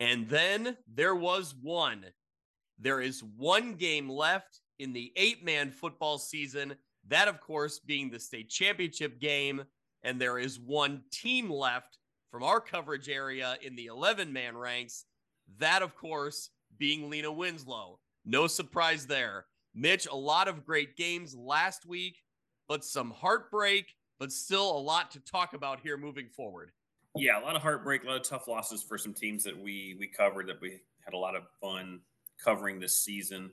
And then there was one. There is one game left in the eight man football season. That, of course, being the state championship game. And there is one team left from our coverage area in the 11 man ranks. That, of course, being Lena Winslow. No surprise there. Mitch, a lot of great games last week, but some heartbreak, but still a lot to talk about here moving forward. Yeah, a lot of heartbreak, a lot of tough losses for some teams that we we covered that we had a lot of fun covering this season.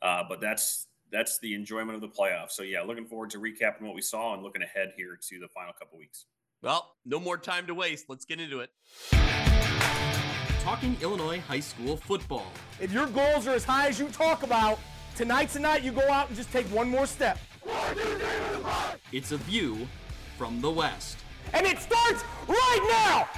Uh, but that's that's the enjoyment of the playoffs. So yeah, looking forward to recapping what we saw and looking ahead here to the final couple weeks. Well, no more time to waste. Let's get into it. Talking Illinois high school football. If your goals are as high as you talk about, tonight's the night you go out and just take one more step. It's a view from the West. And it starts right now!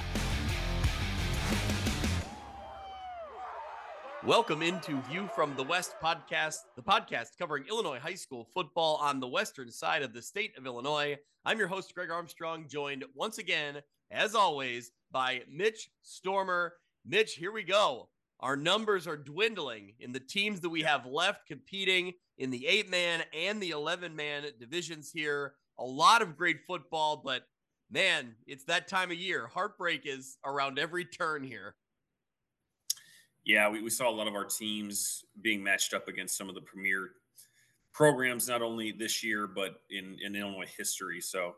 Welcome into View from the West podcast, the podcast covering Illinois high school football on the western side of the state of Illinois. I'm your host, Greg Armstrong, joined once again, as always, by Mitch Stormer. Mitch, here we go. Our numbers are dwindling in the teams that we have left competing in the eight man and the 11 man divisions here. A lot of great football, but man, it's that time of year. Heartbreak is around every turn here. Yeah, we, we saw a lot of our teams being matched up against some of the premier programs, not only this year, but in, in Illinois history. So,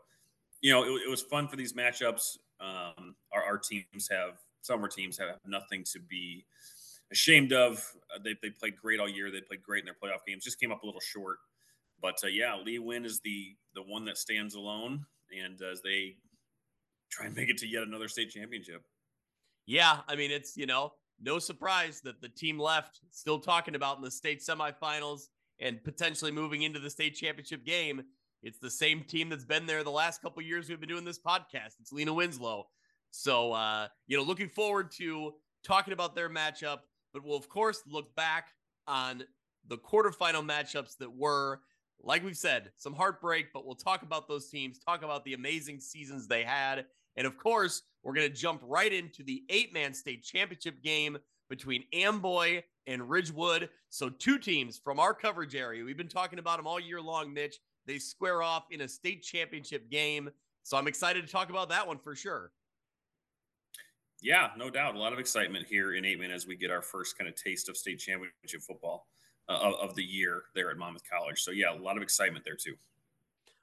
you know, it, it was fun for these matchups. Um, our, our teams have, some of our teams have nothing to be ashamed of. Uh, they, they played great all year. They played great in their playoff games. Just came up a little short. But uh, yeah, Lee Win is the the one that stands alone, and as they try and make it to yet another state championship. Yeah, I mean it's you know no surprise that the team left still talking about in the state semifinals and potentially moving into the state championship game. It's the same team that's been there the last couple years we've been doing this podcast. It's Lena Winslow. So, uh, you know, looking forward to talking about their matchup, but we'll, of course, look back on the quarterfinal matchups that were, like we've said, some heartbreak, but we'll talk about those teams, talk about the amazing seasons they had. And of course, we're going to jump right into the eight man state championship game between Amboy and Ridgewood. So, two teams from our coverage area. We've been talking about them all year long, Mitch. They square off in a state championship game. So, I'm excited to talk about that one for sure. Yeah, no doubt. A lot of excitement here in eight man as we get our first kind of taste of state championship football uh, of, the year there at Monmouth College. So, yeah, a lot of excitement there too.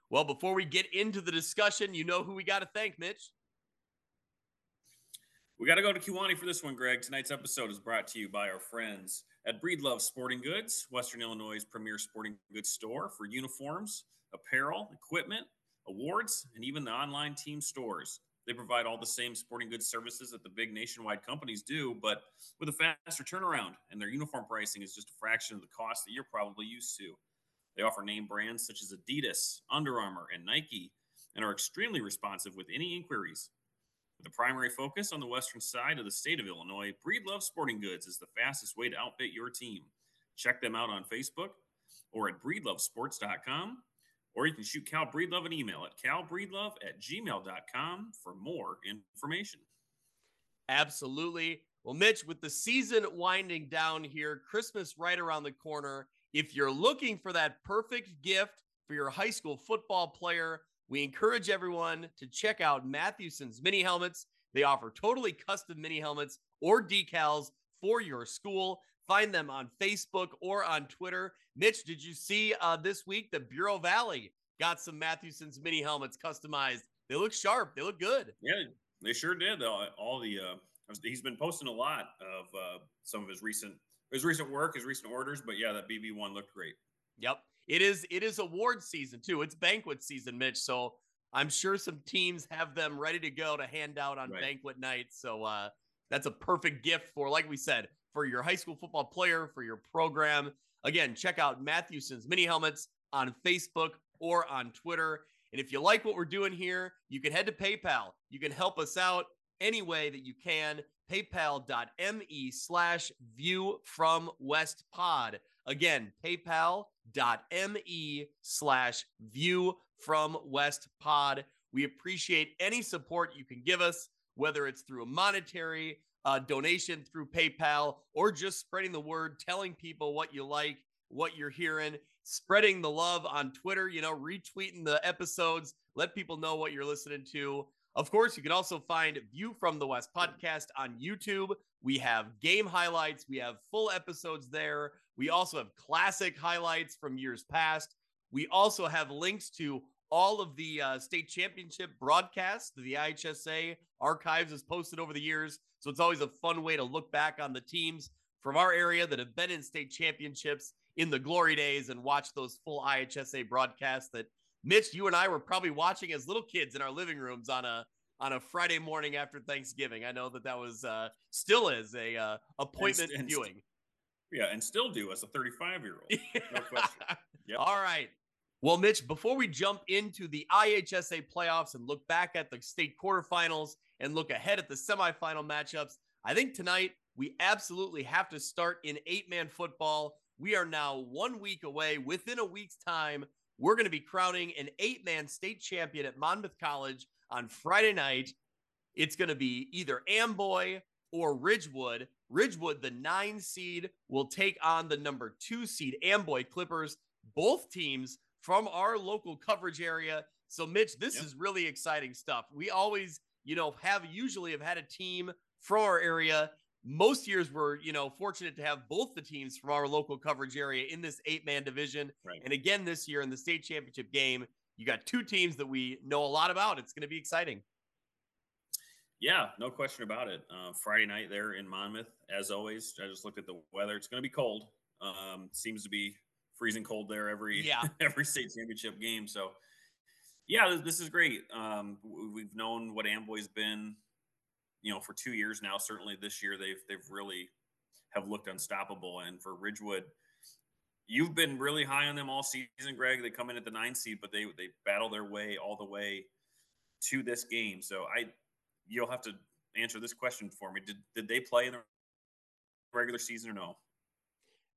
Well, before we get into the discussion, you know who we got to thank, Mitch. We got to go to Kewanee for this one, Greg. Tonight's episode is brought to you by our friends at Breedlove Sporting Goods, Western Illinois' premier sporting goods store for uniforms, apparel, equipment, awards, and even the online team stores. They provide all the same sporting goods services that the big nationwide companies do, but with a faster turnaround, and their uniform pricing is just a fraction of the cost that you're probably used to. They offer name brands such as Adidas, Under Armour, and Nike, and are extremely responsive with any inquiries. With a primary focus on the western side of the state of Illinois, Breedlove Sporting Goods is the fastest way to outfit your team. Check them out on Facebook or at breedlovesports.com, or you can shoot Cal Breedlove an email at calbreedlove at gmail.com for more information. Absolutely. Well, Mitch, with the season winding down here, Christmas right around the corner, if you're looking for that perfect gift for your high school football player, we encourage everyone to check out Mathewson's mini helmets. They offer totally custom mini helmets or decals for your school. Find them on Facebook or on Twitter. Mitch, did you see uh, this week the Bureau Valley got some Mathewson's mini helmets customized? They look sharp. They look good. Yeah, they sure did. All, all the uh, he's been posting a lot of uh, some of his recent his recent work, his recent orders. But yeah, that BB one looked great. Yep it is it is award season too. It's banquet season, Mitch. So I'm sure some teams have them ready to go to hand out on right. banquet night. So uh, that's a perfect gift for, like we said, for your high school football player, for your program. Again, check out Mathewson's mini helmets on Facebook or on Twitter. And if you like what we're doing here, you can head to PayPal. You can help us out any way that you can. PayPal.me slash view from West Pod. Again, paypal.me slash view from West Pod. We appreciate any support you can give us. whether it's through a monetary uh, donation through PayPal or just spreading the word, telling people what you like, what you're hearing, spreading the love on Twitter, you know, retweeting the episodes, let people know what you're listening to. Of course, you can also find View from the West podcast on YouTube. We have game highlights, we have full episodes there. We also have classic highlights from years past. We also have links to all of the uh, state championship broadcasts the IHSA archives has posted over the years. So it's always a fun way to look back on the teams from our area that have been in state championships in the glory days and watch those full IHSA broadcasts that Mitch, you and I were probably watching as little kids in our living rooms on a on a Friday morning after Thanksgiving. I know that that was uh, still is a uh, appointment and, and viewing. St- yeah, and still do as a 35 year old. No question. Yep. All right. Well, Mitch, before we jump into the IHSA playoffs and look back at the state quarterfinals and look ahead at the semifinal matchups, I think tonight we absolutely have to start in eight man football. We are now one week away. Within a week's time, we're going to be crowning an eight man state champion at Monmouth College on Friday night. It's going to be either Amboy or Ridgewood. Ridgewood, the nine seed, will take on the number two seed Amboy Clippers. Both teams from our local coverage area. So, Mitch, this yep. is really exciting stuff. We always, you know, have usually have had a team from our area. Most years we're, you know, fortunate to have both the teams from our local coverage area in this eight man division. Right. And again, this year in the state championship game, you got two teams that we know a lot about. It's going to be exciting. Yeah, no question about it. Uh, Friday night there in Monmouth, as always. I just looked at the weather. It's going to be cold. Um, seems to be freezing cold there every yeah. every state championship game. So, yeah, this is great. Um, we've known what Amboy's been, you know, for two years now. Certainly this year, they've they've really have looked unstoppable. And for Ridgewood, you've been really high on them all season, Greg. They come in at the nine seed, but they they battle their way all the way to this game. So I, you'll have to answer this question for me. Did did they play in the regular season or no?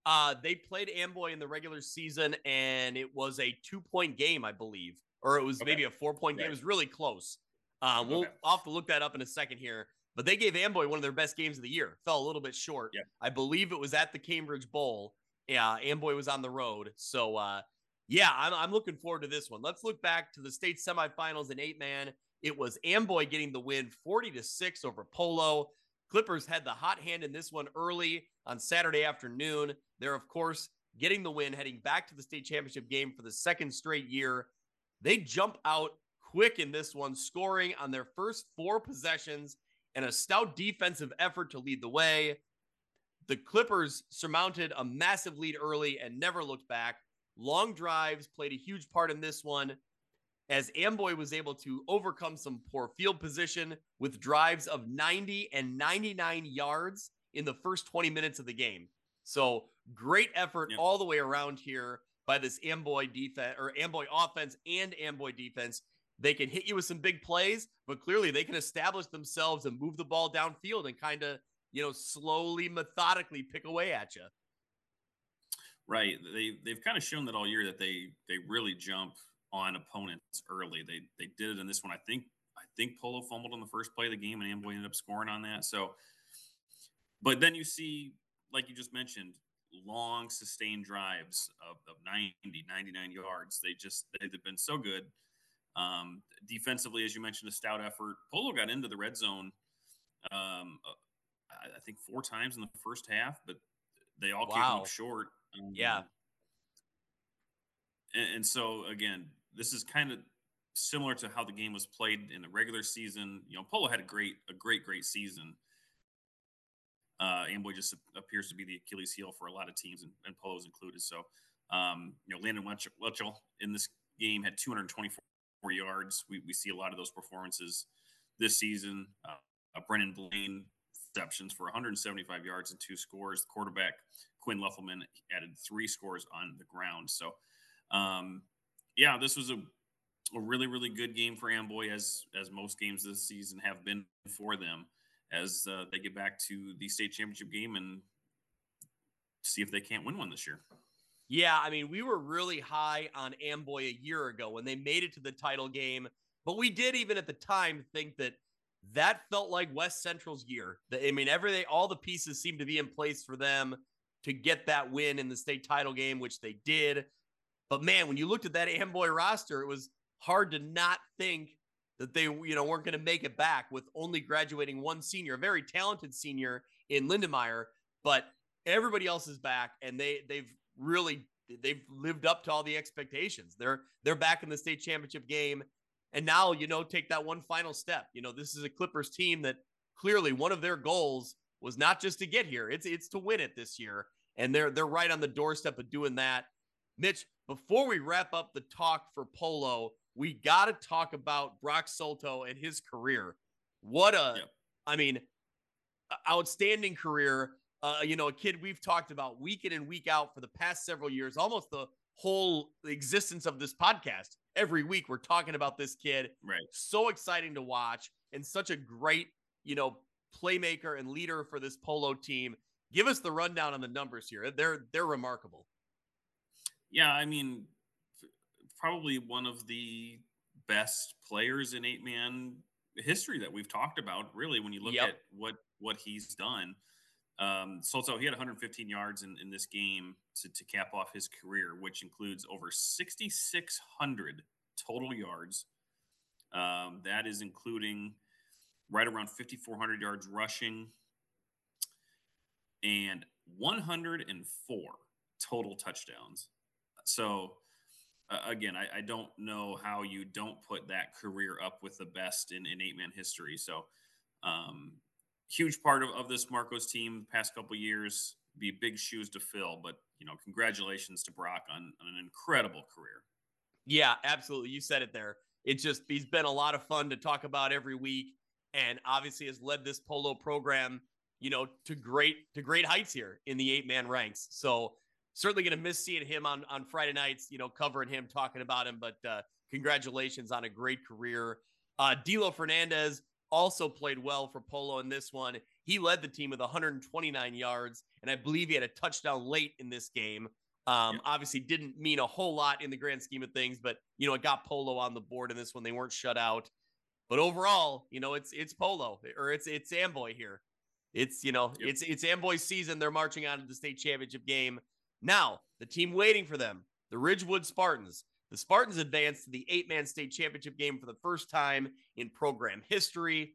Uh, they played Amboy in the regular season, and it was a two point game, I believe, or it was okay. maybe a four point game. It was really close. Uh, we'll okay. I'll have to look that up in a second here. But they gave Amboy one of their best games of the year. Fell a little bit short. Yeah. I believe it was at the Cambridge Bowl. Yeah, Amboy was on the road. So, uh, yeah, I'm, I'm looking forward to this one. Let's look back to the state semifinals in eight man. It was Amboy getting the win 40 to 6 over Polo. Clippers had the hot hand in this one early on Saturday afternoon. They're, of course, getting the win, heading back to the state championship game for the second straight year. They jump out quick in this one, scoring on their first four possessions and a stout defensive effort to lead the way. The Clippers surmounted a massive lead early and never looked back. Long drives played a huge part in this one as Amboy was able to overcome some poor field position with drives of 90 and 99 yards in the first 20 minutes of the game. So great effort yep. all the way around here by this Amboy defense or Amboy offense and Amboy defense. They can hit you with some big plays, but clearly they can establish themselves and move the ball downfield and kind of, you know, slowly, methodically pick away at you. Right. They they've kind of shown that all year that they they really jump on opponents early. They they did it in this one. I think I think Polo fumbled on the first play of the game, and Amboy ended up scoring on that. So, but then you see, like you just mentioned, long sustained drives of, of 90, 99 yards. They just they've been so good. Um, defensively, as you mentioned, a stout effort. Polo got into the red zone. Um, I think four times in the first half, but they all wow. came up short. Um, yeah. And, and so again, this is kind of similar to how the game was played in the regular season. You know, Polo had a great, a great, great season. Uh, Amboy just appears to be the Achilles heel for a lot of teams, and, and Polo's included. So, um, you know, Landon Wetchell in this game had 224 yards. We, we see a lot of those performances this season. Uh, uh, Brennan Blaine receptions for 175 yards and two scores. The quarterback Quinn Luffelman added three scores on the ground. So, um, yeah, this was a, a really, really good game for Amboy, as as most games this season have been for them, as uh, they get back to the state championship game and see if they can't win one this year. Yeah, I mean, we were really high on Amboy a year ago when they made it to the title game, but we did even at the time think that that felt like West Central's year. I mean, everything, all the pieces seemed to be in place for them to get that win in the state title game, which they did. But man, when you looked at that Amboy roster, it was hard to not think that they, you know, weren't going to make it back with only graduating one senior, a very talented senior in Lindemeyer, but everybody else is back and they they've really they've lived up to all the expectations. They're they're back in the state championship game and now, you know, take that one final step. You know, this is a Clippers team that clearly one of their goals was not just to get here, it's it's to win it this year. And they're they're right on the doorstep of doing that. Mitch, before we wrap up the talk for Polo, we got to talk about Brock Solto and his career. What a, yeah. I mean, outstanding career. Uh, you know, a kid we've talked about week in and week out for the past several years, almost the whole existence of this podcast every week we're talking about this kid. Right. So exciting to watch and such a great, you know, playmaker and leader for this polo team. Give us the rundown on the numbers here. They're they're remarkable. Yeah, I mean probably one of the best players in eight man history that we've talked about really when you look yep. at what what he's done. Um, Solto, he had 115 yards in, in this game to, to cap off his career, which includes over 6,600 total yards. Um, that is including right around 5,400 yards rushing and 104 total touchdowns. So, uh, again, I, I, don't know how you don't put that career up with the best in, in eight man history. So, um, huge part of, of this Marcos team past couple years. Be big shoes to fill, but you know, congratulations to Brock on, on an incredible career. Yeah, absolutely. You said it there. It's just he's been a lot of fun to talk about every week, and obviously has led this polo program, you know, to great to great heights here in the eight man ranks. So certainly going to miss seeing him on on Friday nights, you know, covering him, talking about him. But uh, congratulations on a great career. Uh, Dilo Fernandez also played well for Polo in this one. He led the team with 129 yards, and I believe he had a touchdown late in this game. Um, yeah. Obviously, didn't mean a whole lot in the grand scheme of things, but you know, it got Polo on the board in this one. They weren't shut out, but overall, you know, it's it's Polo or it's it's Amboy here. It's you know, yep. it's it's Amboy's season. They're marching on to the state championship game. Now, the team waiting for them, the Ridgewood Spartans. The Spartans advanced to the eight man state championship game for the first time in program history.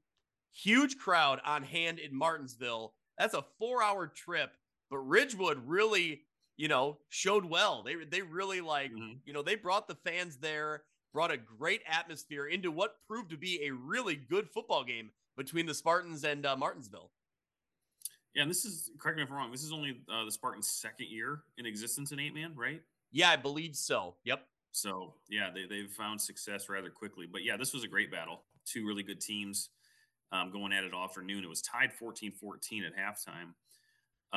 Huge crowd on hand in Martinsville. That's a four hour trip, but Ridgewood really, you know, showed well. They, they really like, mm-hmm. you know, they brought the fans there, brought a great atmosphere into what proved to be a really good football game between the Spartans and uh, Martinsville. Yeah, and this is correct me if I'm wrong. This is only uh, the Spartans' second year in existence in eight man, right? Yeah, I believe so. Yep. So yeah, they they've found success rather quickly. But yeah, this was a great battle. Two really good teams um, going at it all afternoon. It was tied 14-14 at halftime.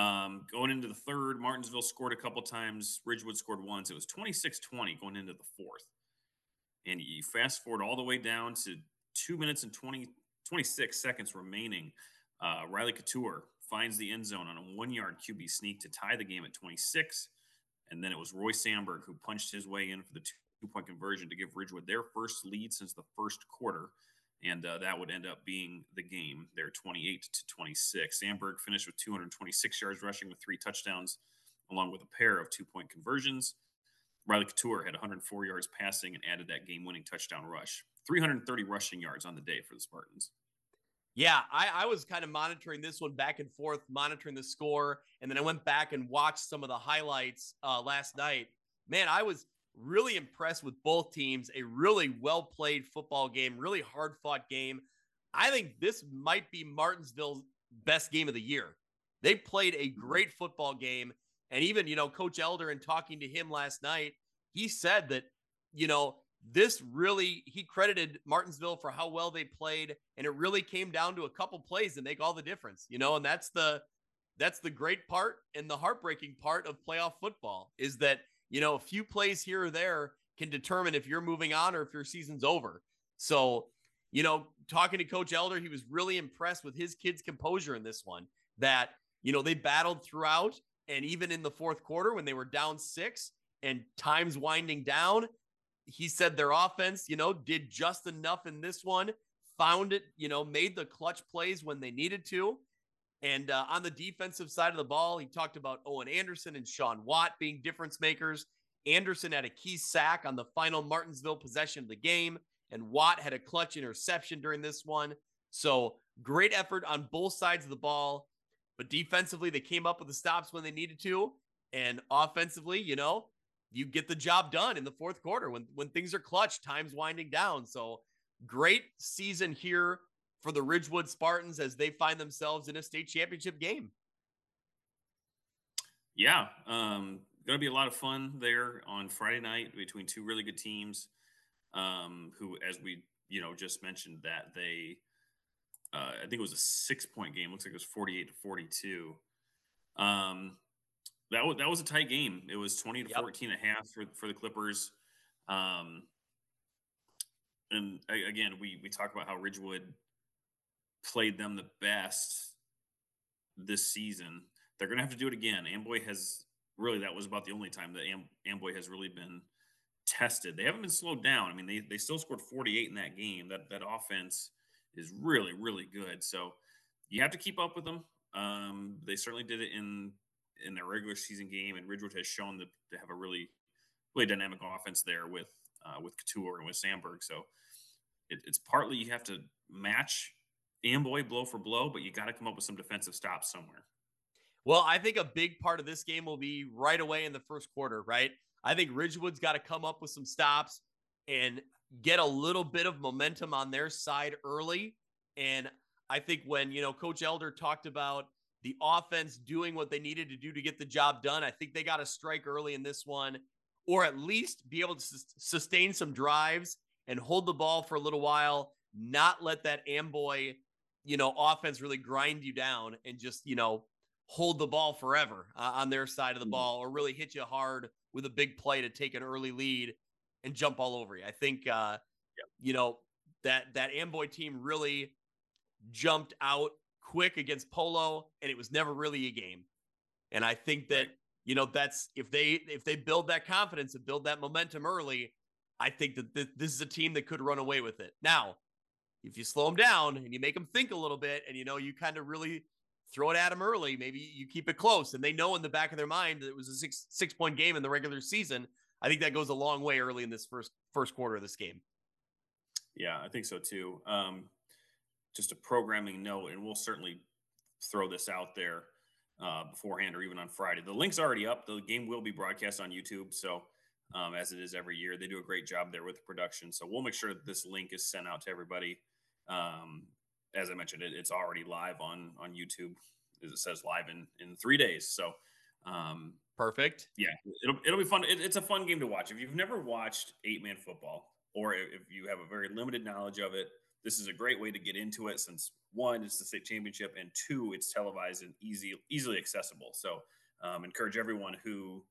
Um, going into the third, Martinsville scored a couple times. Ridgewood scored once. It was 26-20 going into the fourth. And you fast forward all the way down to two minutes and 20, 26 seconds remaining. Uh, Riley Couture finds the end zone on a one yard QB sneak to tie the game at 26. And then it was Roy Sandberg who punched his way in for the two point conversion to give Ridgewood their first lead since the first quarter. And uh, that would end up being the game there, 28 to 26. Sandberg finished with 226 yards rushing with three touchdowns, along with a pair of two point conversions. Riley Couture had 104 yards passing and added that game winning touchdown rush. 330 rushing yards on the day for the Spartans. Yeah, I, I, was kind of monitoring this one back and forth, monitoring the score, and then I went back and watched some of the highlights uh, last night. Man, I was really impressed with both teams. A really well played football game, really hard fought game. I think this might be Martinsville's best game of the year. They played a great football game. And even, you know, Coach Elder, and talking to him last night, he said that, you know, this really he credited Martinsville for how well they played and it really came down to a couple plays that make all the difference you know and that's the that's the great part and the heartbreaking part of playoff football is that you know a few plays here or there can determine if you're moving on or if your season's over. So you know talking to coach elder he was really impressed with his kids composure in this one that you know they battled throughout and even in the fourth quarter when they were down 6 and times winding down he said their offense, you know, did just enough in this one, found it, you know, made the clutch plays when they needed to. And uh, on the defensive side of the ball, he talked about Owen Anderson and Sean Watt being difference makers. Anderson had a key sack on the final Martinsville possession of the game, and Watt had a clutch interception during this one. So great effort on both sides of the ball. But defensively, they came up with the stops when they needed to. And offensively, you know, you get the job done in the fourth quarter when when things are clutch, time's winding down. So great season here for the Ridgewood Spartans as they find themselves in a state championship game. Yeah, um, going to be a lot of fun there on Friday night between two really good teams. Um, who, as we you know just mentioned, that they uh, I think it was a six point game. Looks like it was forty eight to forty two. Um, that was that was a tight game. It was 20 to yep. 14 and a half for, for the Clippers. Um, and again, we we talk about how Ridgewood played them the best this season. They're going to have to do it again. Amboy has really that was about the only time that Am- Amboy has really been tested. They haven't been slowed down. I mean, they they still scored 48 in that game. That that offense is really really good. So you have to keep up with them. Um, they certainly did it in in their regular season game, and Ridgewood has shown that they have a really, really dynamic offense there with uh, with Couture and with Sandberg. So it, it's partly you have to match Amboy blow for blow, but you got to come up with some defensive stops somewhere. Well, I think a big part of this game will be right away in the first quarter, right? I think Ridgewood's got to come up with some stops and get a little bit of momentum on their side early. And I think when, you know, Coach Elder talked about the offense doing what they needed to do to get the job done. I think they got to strike early in this one, or at least be able to sustain some drives and hold the ball for a little while, not let that Amboy, you know, offense really grind you down and just, you know, hold the ball forever uh, on their side of the mm-hmm. ball or really hit you hard with a big play to take an early lead and jump all over you. I think, uh, you know, that that Amboy team really jumped out quick against Polo, and it was never really a game. And I think that you know that's if they if they build that confidence and build that momentum early, I think that th- this is a team that could run away with it. Now, if you slow them down and you make them think a little bit, and you know you kind of really throw it at them early, maybe you keep it close, and they know in the back of their mind that it was a six six point game in the regular season. I think that goes a long way early in this first first quarter of this game. Yeah, I think so too. Um, just a programming note, and we'll certainly throw this out there uh, beforehand or even on Friday. The link's already up. The game will be broadcast on YouTube. So, um, as it is every year, they do a great job there with the production. So, we'll make sure that this link is sent out to everybody. Um, as I mentioned, it, it's already live on on YouTube. As it says live in in three days. So, um, perfect. Yeah, it'll it'll be fun. It, it's a fun game to watch. If you've never watched eight man football, or if you have a very limited knowledge of it, this is a great way to get into it since one, it's the state championship, and two, it's televised and easy, easily accessible. So, um, encourage everyone who,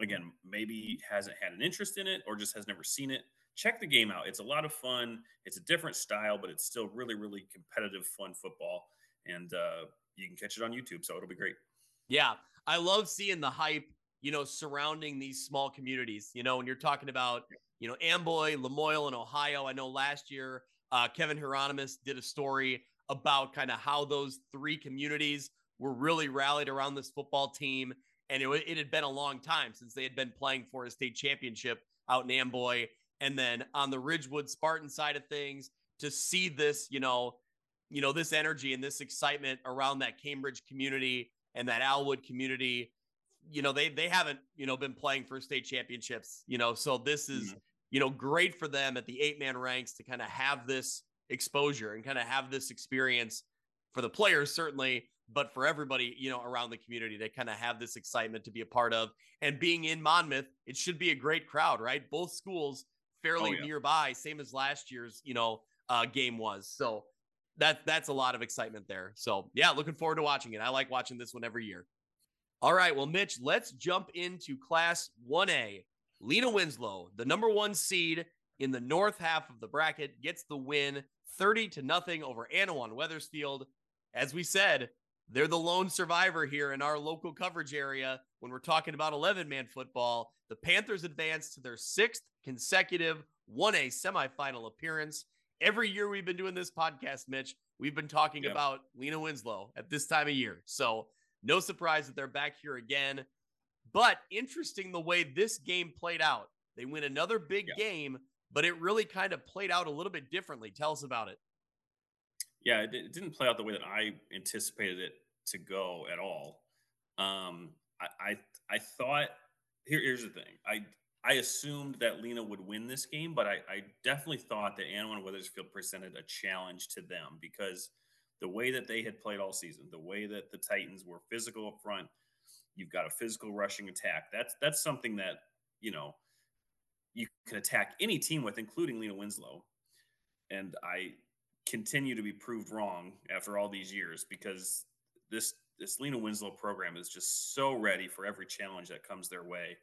again, maybe hasn't had an interest in it or just has never seen it. Check the game out. It's a lot of fun. It's a different style, but it's still really, really competitive, fun football. And uh, you can catch it on YouTube, so it'll be great. Yeah, I love seeing the hype, you know, surrounding these small communities. You know, when you're talking about, you know, Amboy, Lamoille, and Ohio. I know last year uh, Kevin Hieronymus did a story about kind of how those three communities were really rallied around this football team. And it, it had been a long time since they had been playing for a state championship out in Amboy. And then on the Ridgewood Spartan side of things, to see this, you know, you know, this energy and this excitement around that Cambridge community and that Alwood community, you know, they they haven't, you know, been playing for state championships, you know. So this is mm-hmm you know, great for them at the eight man ranks to kind of have this exposure and kind of have this experience for the players, certainly, but for everybody, you know, around the community to kind of have this excitement to be a part of. And being in Monmouth, it should be a great crowd, right? Both schools fairly oh, yeah. nearby, same as last year's, you know, uh, game was. So that that's a lot of excitement there. So yeah, looking forward to watching it. I like watching this one every year. All right, well, Mitch, let's jump into Class 1A. Lena Winslow, the number one seed in the north half of the bracket, gets the win 30 to nothing over Annawan Wethersfield. As we said, they're the lone survivor here in our local coverage area when we're talking about 11 man football. The Panthers advance to their sixth consecutive 1A semifinal appearance. every year we've been doing this podcast, Mitch, we've been talking Yep. about Lena Winslow at this time of year. So no surprise that they're back here again. But interesting the way this game played out. They win another big Yeah. game, but it really kind of played out a little bit differently. Tell us about it. Yeah, it, it didn't play out the way that I anticipated it to go at all. Um, I, I I thought here, here's the thing. I I assumed that Lena would win this game, but I, I definitely thought that Annawan Wethersfield presented a challenge to them because the way that they had played all season, the way that the Titans were physical up front, you've got a physical rushing attack. That's that's something that you know you can attack any team with, including Lena Winslow. And I continue to be proved wrong after all these years because this this Lena Winslow program is just so ready for every challenge that comes their way,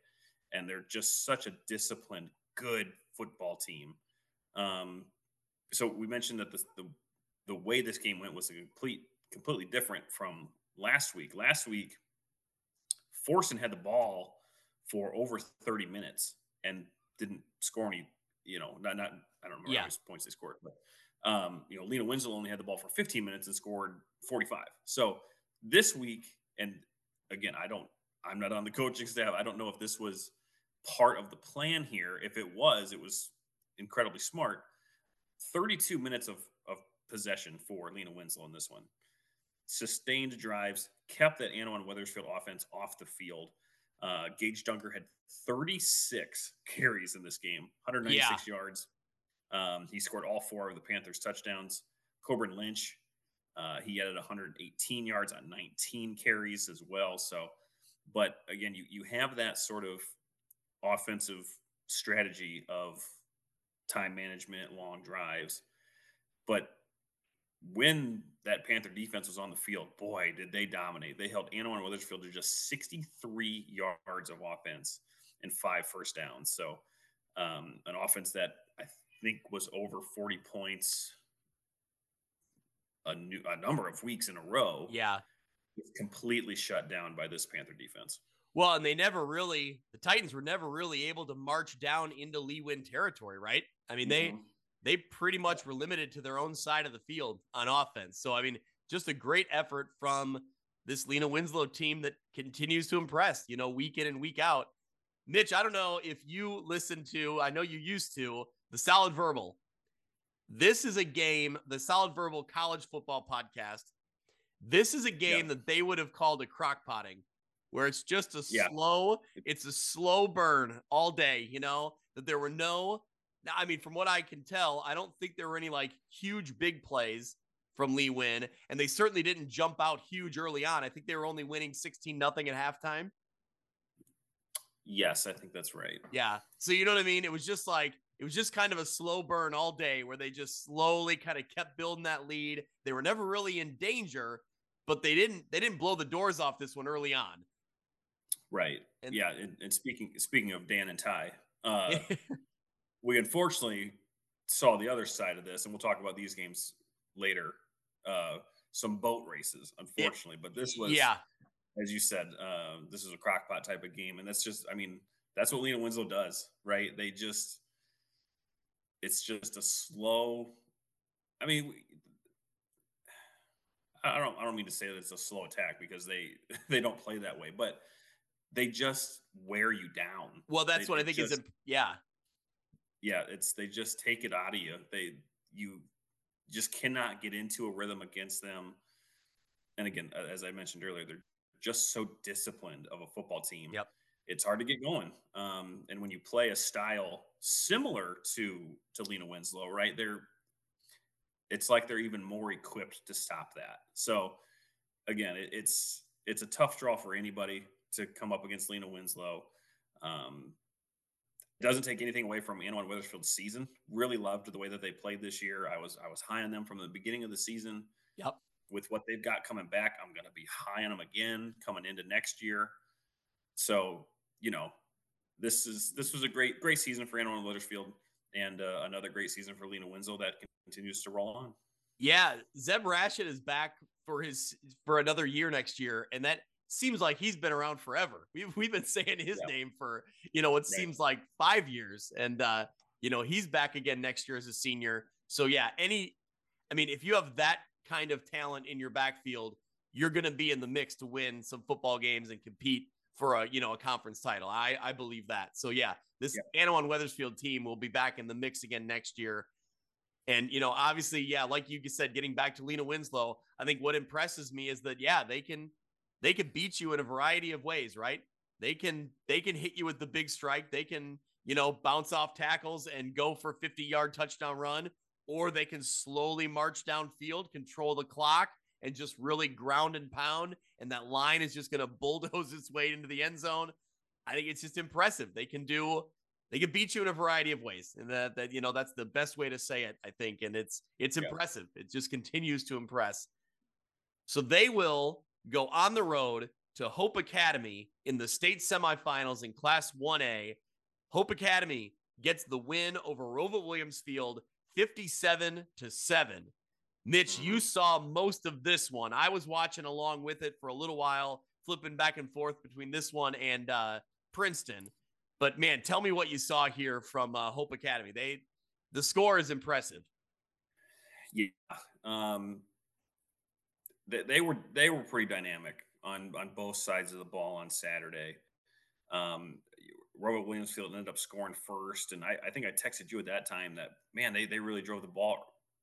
and they're just such a disciplined, good football team. Um, so we mentioned that the, the the way this game went was a complete completely different from last week. Last week, Forreston had the ball for over 30 minutes and didn't score any, you know, not, not I don't remember Yeah. how many points they scored, but um, you know, Lena Winslow only had the ball for 15 minutes and scored 45. So this week, and again, I don't, I'm not on the coaching staff. I don't know if this was part of the plan here. If it was, it was incredibly smart. 32 minutes of, of possession for Lena Winslow in this one. Sustained drives, kept that Annawan Wethersfield offense off the field. Uh, Gage Dunker had 36 carries in this game, 196 yards. Um, he scored all four of the Panthers' touchdowns. Coburn Lynch, uh, he added 118 yards on 19 carries as well. So, but again, you you have that sort of offensive strategy of time management, long drives, but when that Panther defense was on the field, boy, did they dominate. They held Annawan Wethersfield to just 63 yards of offense and five first downs. So, um, an offense that I think was over 40 points a, new, a number of weeks in a row. Yeah. was completely shut down by this Panther defense. Well, and they never really, the Titans were never really able to march down into Lee Win territory, right? I mean, they, Mhm. They pretty much were limited to their own side of the field on offense. So, I mean, just a great effort from this Lena Winslow team that continues to impress, you know, week in and week out. Mitch, I don't know if you listen to, I know you used to, the Solid Verbal. This is a game, the Solid Verbal College Football Podcast. This is a game that they would have called a crock potting, where it's just a Yeah. slow, it's a slow burn all day, you know, that there were no now, I mean, from what I can tell, I don't think there were any like huge big plays from Lee Win, and they certainly didn't jump out huge early on. I think they were only winning 16 nothing at halftime. Yes, I think that's right. Yeah. So you know what I mean? It was just like it was just kind of a slow burn all day where they just slowly kind of kept building that lead. They were never really in danger, but they didn't they didn't blow the doors off this one early on. Right. And- yeah. And, and speaking speaking of Dan and Ty, uh, we unfortunately saw the other side of this, and we'll talk about these games later. Uh, some boat races, unfortunately, but this was, yeah. as you said, uh, this is a crockpot type of game, and that's just, I mean, that's what Lena Winslow does, right? They just, it's just a slow. I mean, we- I don't, I don't mean to say that it's a slow attack because they they don't play that way, but they just wear you down. Well, that's They- what I think is just- imp- yeah. Yeah, it's they just take it out of you. They you just cannot get into a rhythm against them. And again, as I mentioned earlier, they're just so disciplined of a football team. Yep. It's hard to get going. Um, and when you play a style similar to to Lena Winslow, right? They're it's like they're even more equipped to stop that. So again, it, it's it's a tough draw for anybody to come up against Lena Winslow. Um, doesn't take anything away from Annawan Wethersfield's season. Really loved the way that they played this year. I was I was high on them from the beginning of the season. Yep. With what they've got coming back, I'm going to be high on them again coming into next year. So you know, this is this was a great great season for Annawan Wethersfield, and uh, another great season for Lena Winslow that continues to roll on. Yeah, Zeb Rashid is back for his for another year next year, and that seems like he's been around forever. We've we've been saying his Yeah. name for you know what Right. seems like five years, and uh, you know he's back again next year as a senior. So yeah, any, I mean, if you have that kind of talent in your backfield, you're going to be in the mix to win some football games and compete for a you know a conference title. I I believe that. So yeah, this yeah. Annawan Wethersfield team will be back in the mix again next year. And you know, obviously, yeah, like you said, getting back to Lena Winslow, I think what impresses me is that yeah, they can they can beat you in a variety of ways, right? They can they can hit you with the big strike. They can you know bounce off tackles and go for 50 yard touchdown run, or they can slowly march downfield, control the clock, and just really ground and pound. And that line is just going to bulldoze its way into the end zone. I think it's just impressive. They can do, they can beat you in a variety of ways. And that, that you know, that's the best way to say it, I think. And it's, it's impressive. It just continues to impress. So they will go on the road to Hope Academy in the state semifinals in Class 1A. Hope Academy gets the win over Rova Williamsfield 57 to 7. Mitch, you mm-hmm. saw most of this one. I was watching along with it for a little while, flipping back and forth between this one and uh, Princeton. But man, tell me what you saw here from uh, Hope Academy. They the score is impressive. Yeah, um, they, they were they were pretty dynamic on on both sides of the ball on Saturday. Um, Rova Williamsfield ended up scoring first, and I, I think I texted you at that time that man, they they really drove the ball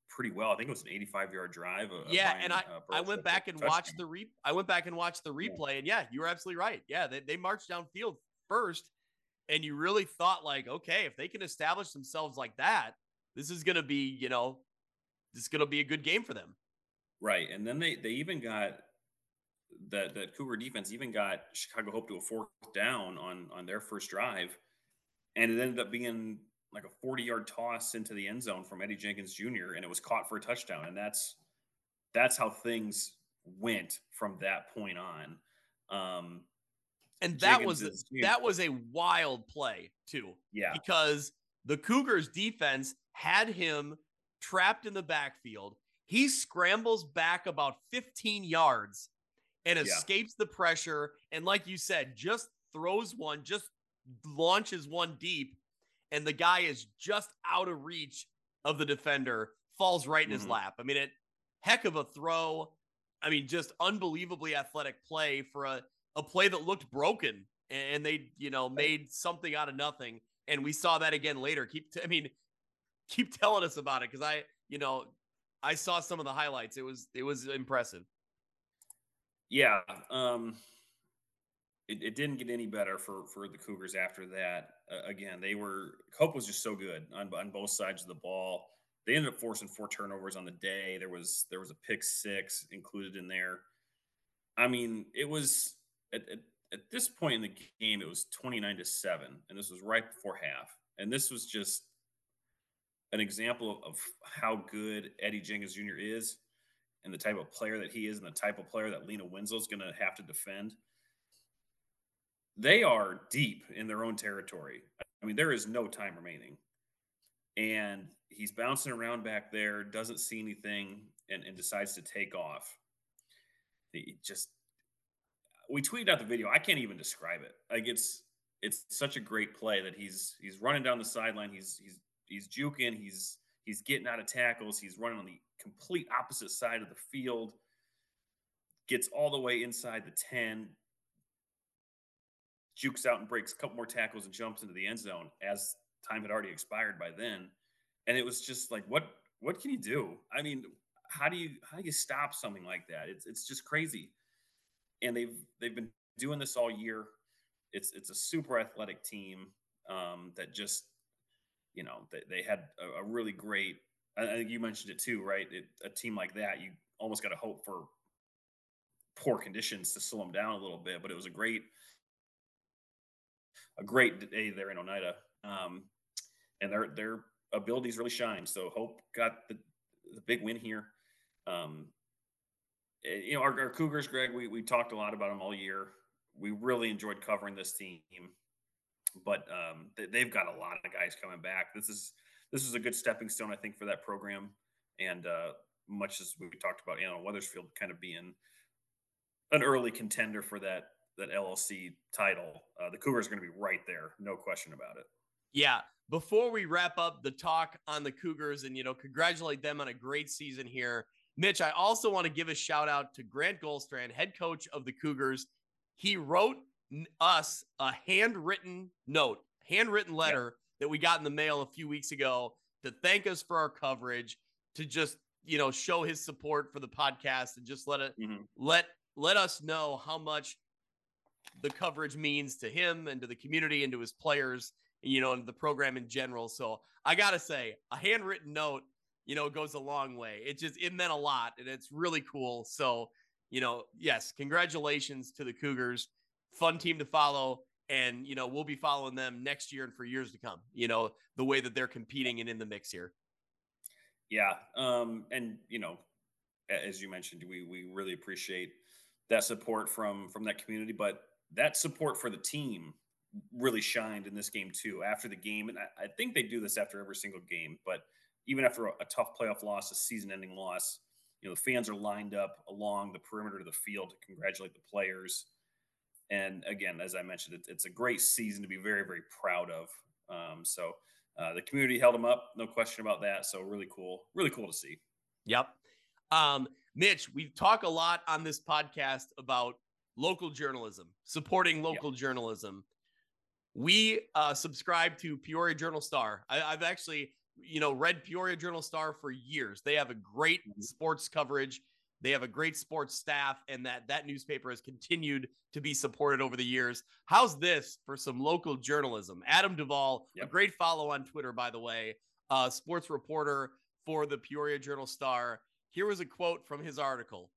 pretty well. I think it was an 85 yard drive. Uh, yeah, Brian, and I uh, I went back and watched the re I went back and watched the replay, and yeah, you were absolutely right. Yeah, they they marched downfield first, and you really thought like, okay, if they can establish themselves like that, this is going to be you know, this is going to be a good game for them. Right, and then they they even got that that Cougar defense even got Chicago Hope to a fourth down on on their first drive, and it ended up being like a 40 yard toss into the end zone from Eddie Jenkins Jr. and it was caught for a touchdown. And that's that's how things went from that point on. Um, and that Jenkins was is, that was a wild play too. Yeah, because the Cougars defense had him trapped in the backfield. He scrambles back about 15 yards and escapes yeah. the pressure. And like you said, just throws one, just launches one deep and the guy is just out of reach of the defender, falls right in mm-hmm. his lap. I mean, it heck of a throw. I mean, just unbelievably athletic play for a, a play that looked broken and they, you know, made something out of nothing. And we saw that again later. Keep, t- I mean, keep telling us about it because I, you know, I saw some of the highlights. It was, it was impressive. Yeah. Um, it, it didn't get any better for for the Cougars after that. Uh, again, they were Hope was just so good on on both sides of the ball. They ended up forcing four turnovers on the day. There was there was a pick six included in there. I mean, it was at, at, at this point in the game, it was twenty nine to seven, and this was right before half. And this was just an example of, how good Eddie Jenkins Jr. is, and the type of player that he is, and the type of player that Lena Winslow is going to have to defend they are deep in their own territory. I mean, there is no time remaining. And he's bouncing around back there, doesn't see anything, and, and decides to take off. He just we tweeted out the video. I can't even describe it. Like it's it's such a great play that he's he's running down the sideline. He's he's he's juking. He's he's getting out of tackles. He's running on the complete opposite side of the field. Gets all the way inside the ten jukes out and breaks a couple more tackles and jumps into the end zone as time had already expired by then. And it was just like, what what can you do? I mean, how do you how do you stop something like that? It's it's just crazy. And they've they've been doing this all year. It's it's a super athletic team um, that just you know they, they had a, a really great. I think you mentioned it too, right? It, a team like that, you almost got to hope for poor conditions to slow them down a little bit. But it was a great a great day there in Oneida. Um, and their their abilities really shine. So Hope got the, the big win here. Um, eh, you know, our, our, Cougars, Greg, we, we talked a lot about them all year. We really enjoyed covering this team, but um, they, have got a lot of guys coming back. This is this is a good stepping stone, I think, for that program. And uh, much as we talked about, you know, Wethersfield kind of being an early contender for that that LLC title, uh, the Cougars are going to be right there, no question about it. Yeah, before we wrap up the talk on the Cougars and, you know, congratulate them on a great season here, Mitch, I also want to give a shout out to Grant Goldstrand, head coach of the Cougars. He wrote us a handwritten note, handwritten letter that we got in the mail a few weeks ago to thank us for our coverage, to just, you know, show his support for the podcast and just let it mm-hmm. let let us know how much the coverage means to him and to the community and to his players, you know, and the program in general. So I gotta say, a handwritten note, you know, goes a long way. It just it meant a lot and it's really cool. So, you know, yes, congratulations to the Cougars. Fun team to follow. And, you know, we'll be following them next year and for years to come, you know, the way that they're competing and in the mix here. Yeah. Um, and you know, as you mentioned, we we really appreciate that support from from that community. But that support for the team really shined in this game too. After the game, and I, I think they do this after every single game, but even after a, a tough playoff loss, a season-ending loss, you know the fans are lined up along the perimeter of the field to congratulate the players. And again, as I mentioned, it, it's a great season to be very, very proud of. Um, so uh, the community held them up, no question about that. So really cool, really cool to see. Yep. Um, Mitch, we talk a lot on this podcast about local journalism, supporting local yep. journalism. We uh, subscribe to Peoria Journal Star. I, have actually, you know, read Peoria Journal Star for years. They have a great mm-hmm. sports coverage. They have a great sports staff, and that that newspaper has continued to be supported over the years. How's this for some local journalism? Adam Duvall, yep. a great follow on Twitter, by the way, uh, sports reporter for the Peoria Journal Star. Here was a quote from his article.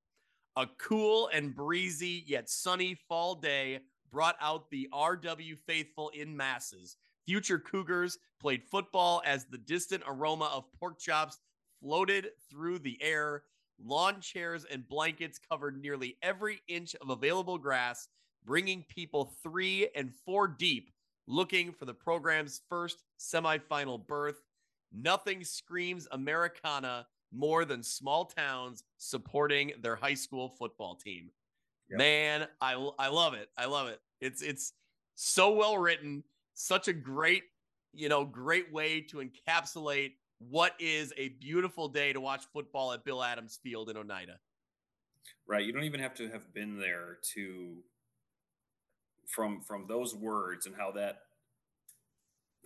A cool and breezy yet sunny fall day brought out the RW faithful in masses. Future Cougars played football as the distant aroma of pork chops floated through the air. Lawn chairs and blankets covered nearly every inch of available grass, bringing people three and four deep looking for the program's first semifinal berth. Nothing screams Americana more than small towns supporting their high school football team. Yep. Man, I I love it. I love it. It's it's so well written, such a great, you know, great way to encapsulate what is a beautiful day to watch football at Bill Adams Field in Oneida. Right, you don't even have to have been there to from from those words and how that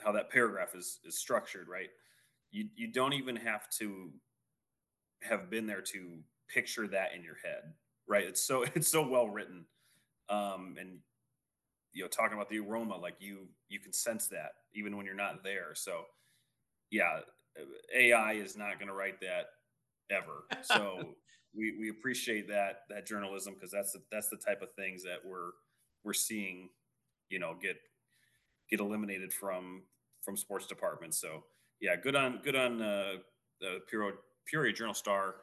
how that paragraph is is structured, right? You you don't even have to have been there to picture that in your head, right? It's so it's so well written, um, and you know, talking about the aroma, like you you can sense that even when you're not there. So, yeah, AI is not going to write that ever. So we we appreciate that that journalism because that's the, that's the type of things that we're we're seeing, you know, get get eliminated from from sports departments. So yeah, good on good on uh, uh, Peoria Peoria Journal Star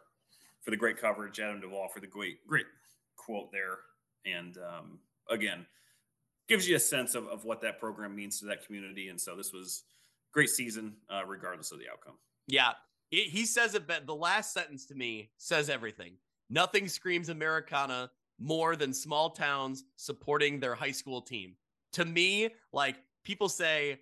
for the great coverage, Adam Duvall for the great, great quote there. And um, again, gives you a sense of, of what that program means to that community. And so this was great season, uh, regardless of the outcome. Yeah. It, he says it, but the last sentence to me says everything. Nothing screams Americana more than small towns supporting their high school team. To me, like people say,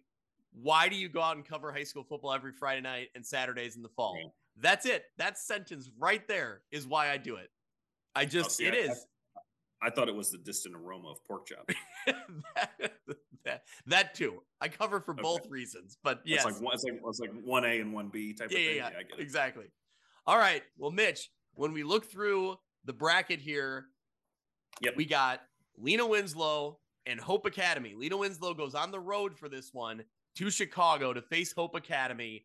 why do you go out and cover high school football every Friday night and Saturdays in the fall? That's it. That sentence right there is why I do it. I just, oh, see, it I, is. I, I, thought it was the distant aroma of pork chop. that, that, that, too. I cover for okay. both reasons, but yes. It's like, it's like, it's like 1A and 1B type yeah, of thing. Yeah, yeah, exactly. All right. Well, Mitch, when we look through the bracket here, yep. we got Lena Winslow and Hope Academy. Lena Winslow goes on the road for this one to Chicago to face Hope Academy.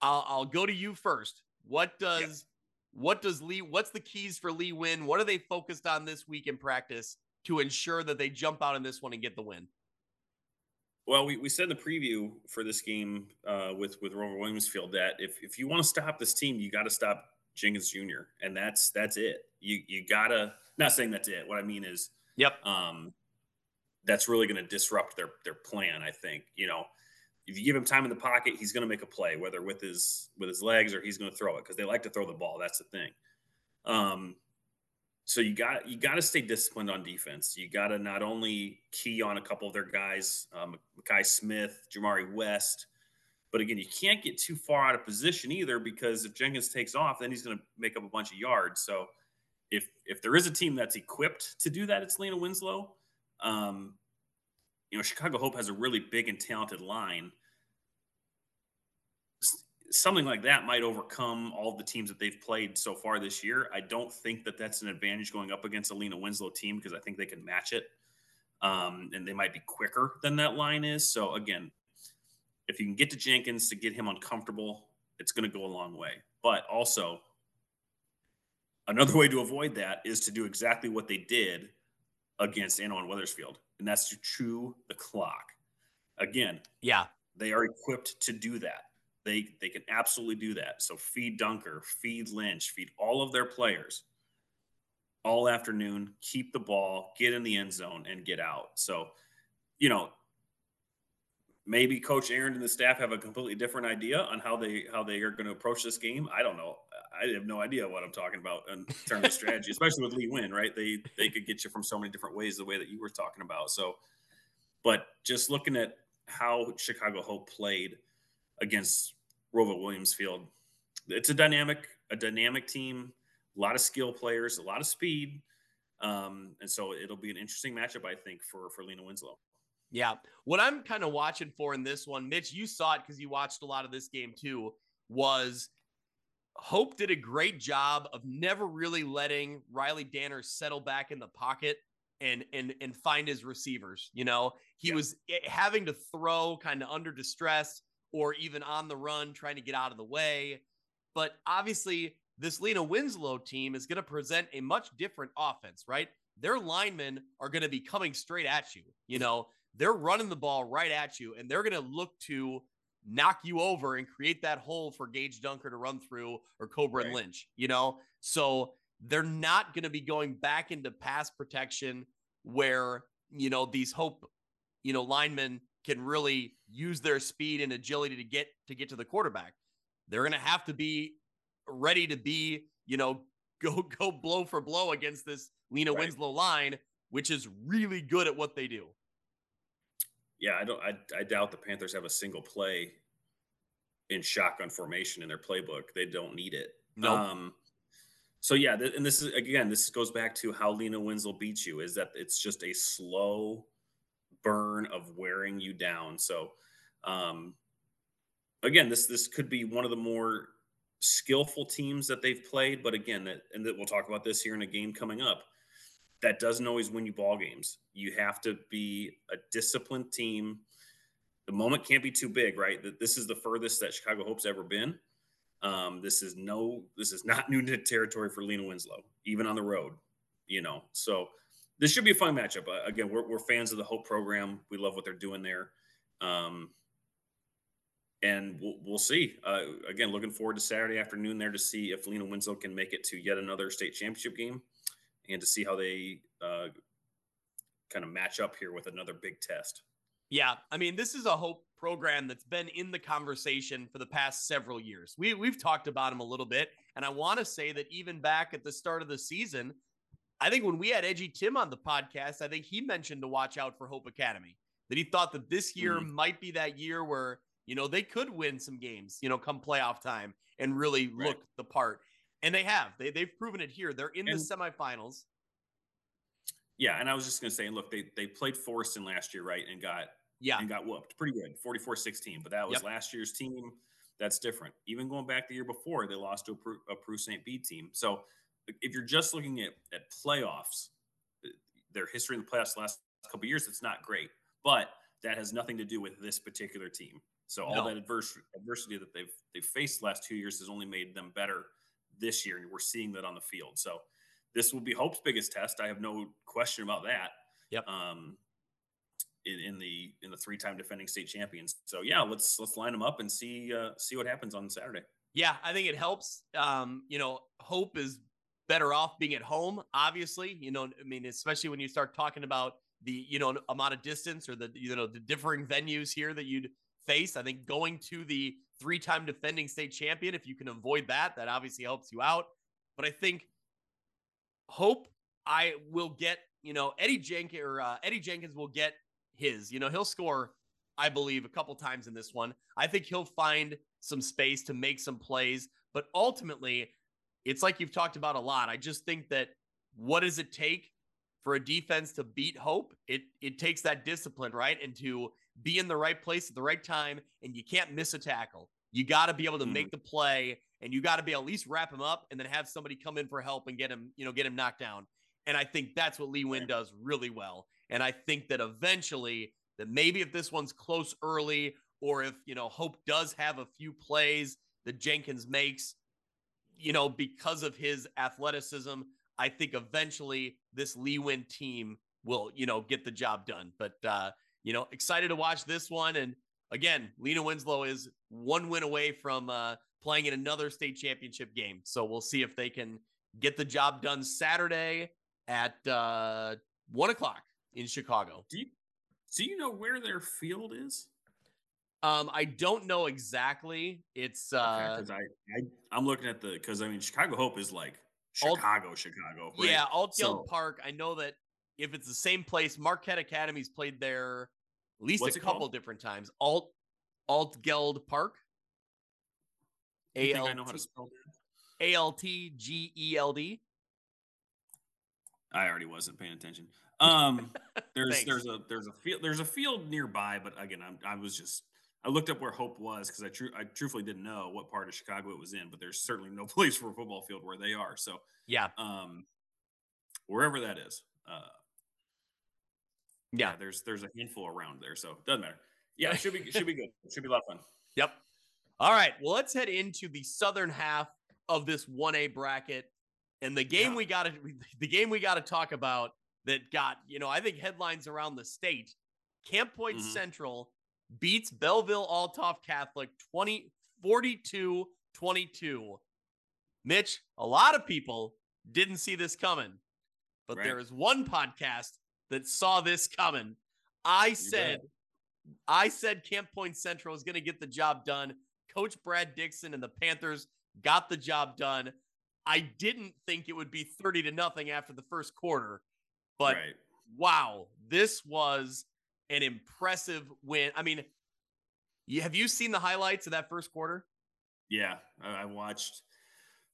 I'll, I'll go to you first. What does yep. what does Lee? What's the keys for Le-Win? What are they focused on this week in practice to ensure that they jump out in this one and get the win? Well, we, we said in the preview for this game uh, with with Rova Williamsfield that if if you want to stop this team, you got to stop Jenkins Jr. and that's that's it. You you gotta not saying that's it. What I mean is, yep. Um, that's really going to disrupt their their plan. I think you know if you give him time in the pocket, he's going to make a play, whether with his with his legs or he's going to throw it because they like to throw the ball. That's the thing. Um, so you got you got to stay disciplined on defense. You got to not only key on a couple of their guys, um, Makai Smith, Jamari West, but again, you can't get too far out of position either because if Jenkins takes off, then he's going to make up a bunch of yards. So if if there is a team that's equipped to do that, it's Lena Winslow. Um, you know, Chicago Hope has a really big and talented line something like that might overcome all the teams that they've played so far this year. I don't think that that's an advantage going up against a Lena Winslow team because I think they can match it. Um, and they might be quicker than that line is. So again, if you can get to Jenkins to get him uncomfortable, it's going to go a long way. But also, another way to avoid that is to do exactly what they did against Annawan Wethersfield, and that's to chew the clock. Again, yeah, they are equipped to do that. They they can absolutely do that. So feed Dunker, feed Lynch, feed all of their players all afternoon, keep the ball, get in the end zone, and get out. So, you know, maybe Coach Aaron and the staff have a completely different idea on how they how they are going to approach this game. I don't know. I have no idea what I'm talking about in terms of strategy, especially with Le-Win, right? They they could get you from so many different ways the way that you were talking about. So, but just looking at how Chicago Hope played against ROWVA Williamsfield. It's a dynamic, a dynamic team, a lot of skill players, a lot of speed. Um, and so it'll be an interesting matchup, I think, for for Lena Winslow. Yeah. What I'm kind of watching for in this one, Mitch, you saw it because you watched a lot of this game too, was Hope did a great job of never really letting Riley Danner settle back in the pocket and and and find his receivers. You know, he yeah. was eh, having to throw kind of under distress or even on the run trying to get out of the way. But obviously, this Lena Winslow team is going to present a much different offense, right? Their linemen are going to be coming straight at you. You know, they're running the ball right at you, and they're going to look to knock you over and create that hole for Gage Dunker to run through or Cobra right. and Lynch, you know? So they're not going to be going back into pass protection where, you know, these hope, you know, linemen can really use their speed and agility to get to get to the quarterback. They're going to have to be ready to be, you know, go go blow for blow against this Lena right. Winslow line, which is really good at what they do. Yeah, I don't. I, I doubt the Panthers have a single play in shotgun formation in their playbook. They don't need it. No. Nope. Um, so yeah, th- and this is again, this goes back to how Lena Winslow beats you. Is that it's just a slow burn of wearing you down. So, um, again, this this could be one of the more skillful teams that they've played. But again, that, and that we'll talk about this here in a game coming up. That doesn't always win you ball games. You have to be a disciplined team. The moment can't be too big, right? That this is the furthest that Chicago Hope's ever been. Um, this is no, this is not new territory for Lena Winslow, even on the road. You know, so this should be a fun matchup. Uh, again, we're, we're fans of the Hope program. We love what they're doing there. Um, and we'll, we'll see. Uh, again, looking forward to Saturday afternoon there to see if Lena Winslow can make it to yet another state championship game and to see how they uh, kind of match up here with another big test. Yeah, I mean, this is a Hope program that's been in the conversation for the past several years. We we've talked about them a little bit, and I want to say that even back at the start of the season, I think when we had Edgy Tim on the podcast, I think he mentioned to watch out for Hope Academy. That he thought that this year mm-hmm. might be that year where you know they could win some games, you know, come playoff time and really right. look the part. And they have. They they've proven it here. They're in and, the semifinals. Yeah, and I was just gonna say, look, they they played Forreston last year, right? And got yeah, and got whooped pretty good, 44-16. But that was yep. last year's team. That's different. Even going back the year before, they lost to a, a Peru St. Bede team. So if you're just looking at, at playoffs, their history in the playoffs the last couple years, it's not great. But that has nothing to do with this particular team. So all no. that adversity, adversity that they've they've faced the last two years has only made them better this year, and we're seeing that on the field. So this will be Hope's biggest test. I have no question about that. Yep. Um, in, in the in the three time defending state champions. So yeah, let's let's line them up and see uh, see what happens on Saturday. Yeah, I think it helps. Um, you know, Hope is better off being at home, obviously. You know, I mean, especially when you start talking about the, you know, amount of distance or the, you know, the differing venues here that you'd face. I think going to the three time defending state champion, if you can avoid that, that obviously helps you out. But I think Hope I will get, you know, Eddie Jenkins or uh, Eddie Jenkins will get his. You know, he'll score, I believe, a couple times in this one. I think he'll find some space to make some plays, but ultimately, it's like you've talked about a lot. I just think that what does it take for a defense to beat hope? It it takes that discipline, right? And to be in the right place at the right time, and you can't miss a tackle. You got to be able to mm-hmm. make the play, and you got to be at least wrap him up, and then have somebody come in for help and get him, you know, get him knocked down. And I think that's what Le-Win does really well. And I think that eventually, that maybe if this one's close early, or if you know Hope does have a few plays that Jenkins makes, you know, because of his athleticism, I think eventually this Le-Win team will, you know, get the job done. But uh, you know, excited to watch this one. And again, Lena Winslow is one win away from uh, playing in another state championship game. So we'll see if they can get the job done Saturday at uh, one o'clock in Chicago. Do you do you know where their field is? Um, I don't know exactly. It's uh, okay, I, I am looking at the because I mean Chicago Hope is like Chicago, Alt, Chicago. Right? Yeah, Altgeld so, Park. I know that if it's the same place, Marquette Academy's played there at least a couple called? different times. Alt Altgeld Park. A L A L T G E L D. I already wasn't paying attention. Um, there's there's a there's a field there's a field nearby, but again, I'm, I was just I looked up where Hope was because I tr- I truthfully didn't know what part of Chicago it was in, but there's certainly no place for a football field where they are. So yeah, um, wherever that is, uh, yeah, there's there's a handful around there, so it doesn't matter. Yeah, should be should be good. It should be a lot of fun. Yep. All right. Well, let's head into the southern half of this 1A bracket. And the game yeah. we got to the game we got to talk about that got, you know, I think headlines around the state. Camp Point mm-hmm. Central beats Belleville Althoff Catholic 20 42 22. Mitch, a lot of people didn't see this coming. But right. there is one podcast that saw this coming. I said, I said Camp Point Central is going to get the job done. Coach Brad Dixon and the Panthers got the job done. I didn't think it would be 30 to nothing after the first quarter, but right. wow, this was an impressive win. I mean, have you seen the highlights of that first quarter? Yeah, I watched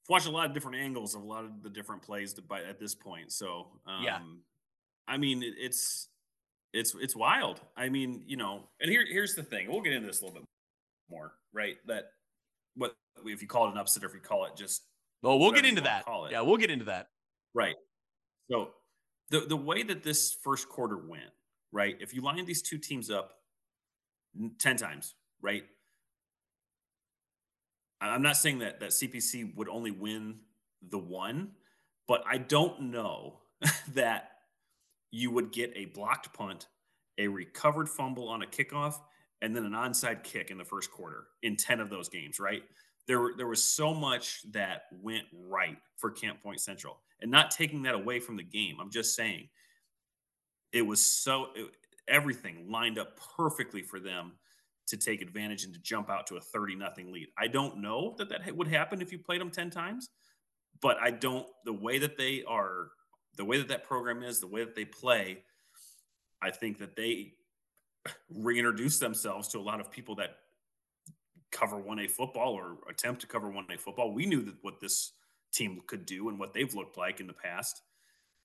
watched a lot of different angles of a lot of the different plays to, by, at this point. So um, yeah, I mean, it's it's it's wild. I mean, you know, and here here's the thing. We'll get into this a little bit more, right? That what if you call it an upset or if you call it just well, we'll get into that. Yeah, we'll get into that. Right. So the the way that this first quarter went, right? If you line these two teams up 10 times, right? I'm not saying that that CPC would only win the one, but I don't know that you would get a blocked punt, a recovered fumble on a kickoff, and then an onside kick in the first quarter in 10 of those games, right? There, there was so much that went right for Camp Point Central. And not taking that away from the game. I'm just saying it was so it, everything lined up perfectly for them to take advantage and to jump out to a 30 nothing lead. I don't know that that would happen if you played them 10 times, but I don't the way that they are the way that that program is, the way that they play, I think that they reintroduce themselves to a lot of people that cover 1A football or attempt to cover 1A football. We knew that what this team could do and what they've looked like in the past.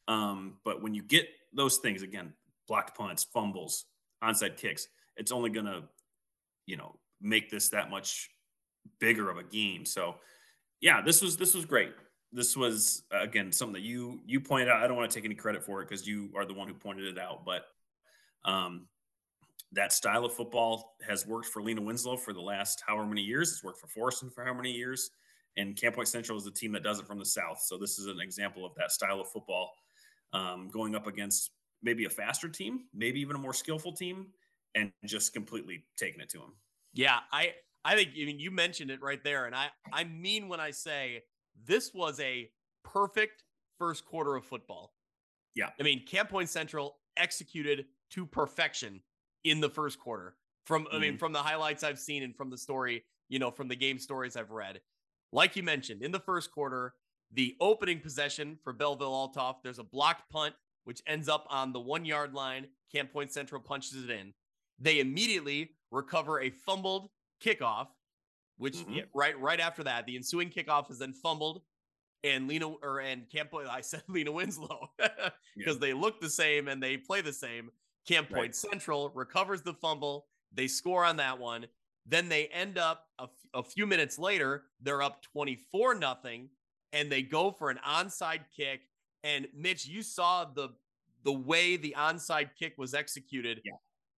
Um, but when you get those things again, blocked punts, fumbles, onside kicks, it's only going to, you know, make this that much bigger of a game. So, yeah, this was this was great this was again something that you you pointed out. I don't want to take any credit for it because you are the one who pointed it out, but um, that style of football has worked for Lena Winslow for the last however many years. It's worked for Forreston for how many years, and Camp Point Central is the team that does it from the south. So this is an example of that style of football um, going up against maybe a faster team, maybe even a more skillful team, and just completely taking it to them. Yeah, I I think I mean you mentioned it right there, and I I mean when I say this was a perfect first quarter of football. Yeah. I mean, Camp Point Central executed to perfection in the first quarter. From mm-hmm. I mean, mm-hmm. from the highlights I've seen and from the story, you know, from the game stories I've read. Like you mentioned, in the first quarter, the opening possession for Belleville Althoff, there's a blocked punt, which ends up on the one yard line. Camp Point Central punches it in. They immediately recover a fumbled kickoff, which Mhm. yeah, right right after that, the ensuing kickoff is then fumbled, and Lena or and Camp Point. I said Lena Winslow because they look the same and they play the same. Camp Point Right. Central recovers the fumble. They score on that one. Then they end up a, f- a few minutes later, they're up 24 nothing and they go for an onside kick. And Mitch, you saw the the way the onside kick was executed. Yeah.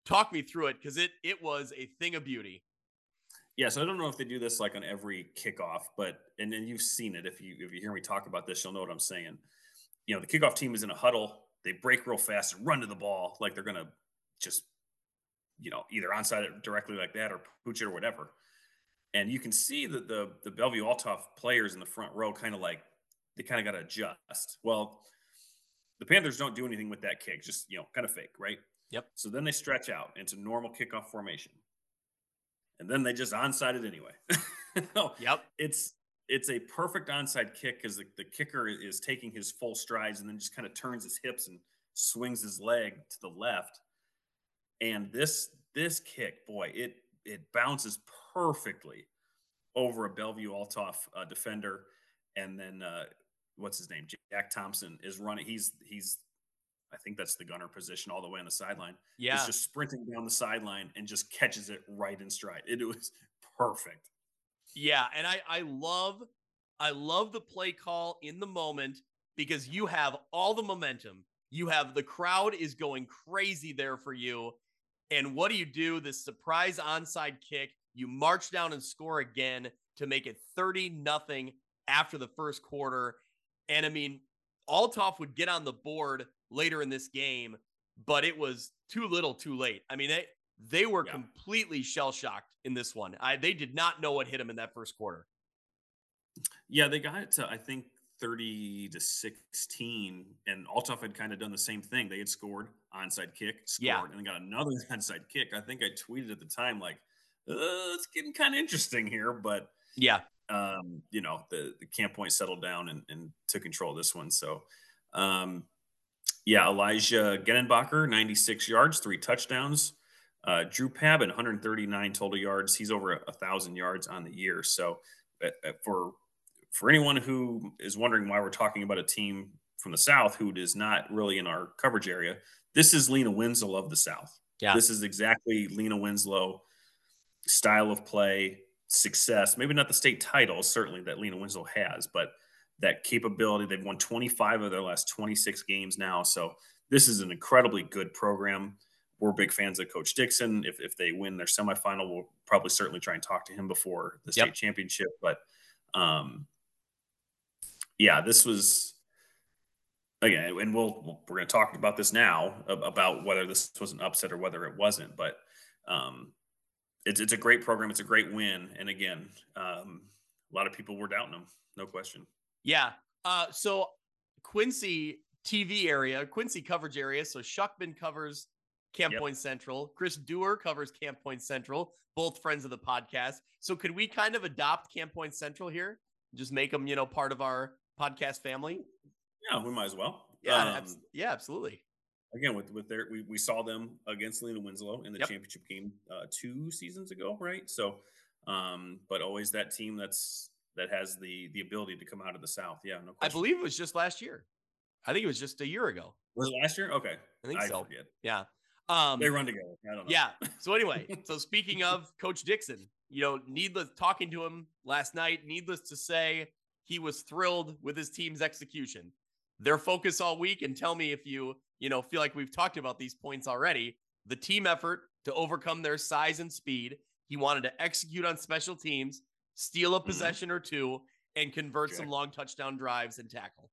Talk me through it because it it was a thing of beauty. Yeah, so I don't know if they do this like on every kickoff, but and then you've seen it. If you if you hear me talk about this, you'll know what I'm saying. You know, the kickoff team is in a huddle. They break real fast and run to the ball like they're gonna just, you know, either onside it directly like that or pooch it or whatever. And you can see that the the Belleville Althoff players in the front row kind of like they kind of got to adjust. Well, the Panthers don't do anything with that kick, just you know, kind of fake, right? Yep. So then they stretch out into normal kickoff formation and then they just onside it anyway. no, Yep. it's it's a perfect onside kick because the, the kicker is taking his full strides and then just kind of turns his hips and swings his leg to the left. And this this kick, boy, it it bounces perfectly over a Belleville Althoff uh, defender, and then uh, what's his name? Jack Thompson is running. He's he's I think that's the gunner position all the way on the sideline Yeah. is just sprinting down the sideline and just catches it right in stride. It was perfect. Yeah, and I I love I love the play call in the moment because you have all the momentum. You have the crowd is going crazy there for you. And what do you do? This surprise onside kick. You march down and score again to make it 30 nothing after the first quarter. And I mean, Althoff would get on the board later in this game, but it was too little, too late. I mean, they they were Yeah. completely shell shocked in this one. I they did not know what hit them in that first quarter. Yeah, they got it to I think 30 to 16, and Althoff had kind of done the same thing. They had scored onside kick, scored, Yeah. and then got another onside kick. I think I tweeted at the time like, uh, "It's getting kind of interesting here," but Yeah, um, you know, the, the camp point settled down and, and took control of this one. So, um, yeah, Elijah Genenbacher, 96 yards, three touchdowns. Uh, Drew Pabin, 139 total yards. He's over a, a thousand yards on the year. So, uh, uh, for for anyone who is wondering why we're talking about a team from the South who is not really in our coverage area, this is Lena Winslow of the South. Yeah. This is exactly Lena Winslow style of play, success. Maybe not the state title, certainly that Lena Winslow has, but that capability. They've won 25 of their last 26 games now. So this is an incredibly good program. We're big fans of Coach Dixon. If, if they win their semifinal, we'll probably certainly try and talk to him before the state Yep. championship. But um, yeah, this was again, and we'll we're going to talk about this now about whether this was an upset or whether it wasn't. But um, it's it's a great program. It's a great win, and again, um, a lot of people were doubting them, no question. yeah. Uh, so Quincy TV area, Quincy coverage area. So Shuckman covers Camp Yep. Point Central. Chris Dewar covers Camp Point Central. Both friends of the podcast. So could we kind of adopt Camp Point Central here? Just make them, you know, part of our podcast family. Yeah, we might as well. Yeah, Um, abs- yeah, absolutely. Again with with their we, we saw them against Lena Winslow in the Yep. championship game uh, two seasons ago, right? So, um, but always that team that's that has the the ability to come out of the South. Yeah, no question. I believe it was just last year. I think it was just a year ago. was it last year? Okay, I think so. forget. Yeah. Um, They run together. I don't know. Yeah. So anyway, so speaking of Coach Dixon, you know, needless talking to him last night, needless to say, he was thrilled with his team's execution. Their focus all week, and tell me if you, you know, feel like we've talked about these points already. The team effort to overcome their size and speed. He wanted to execute on special teams, steal a Mhm. possession or two, and convert some long touchdown drives and tackle.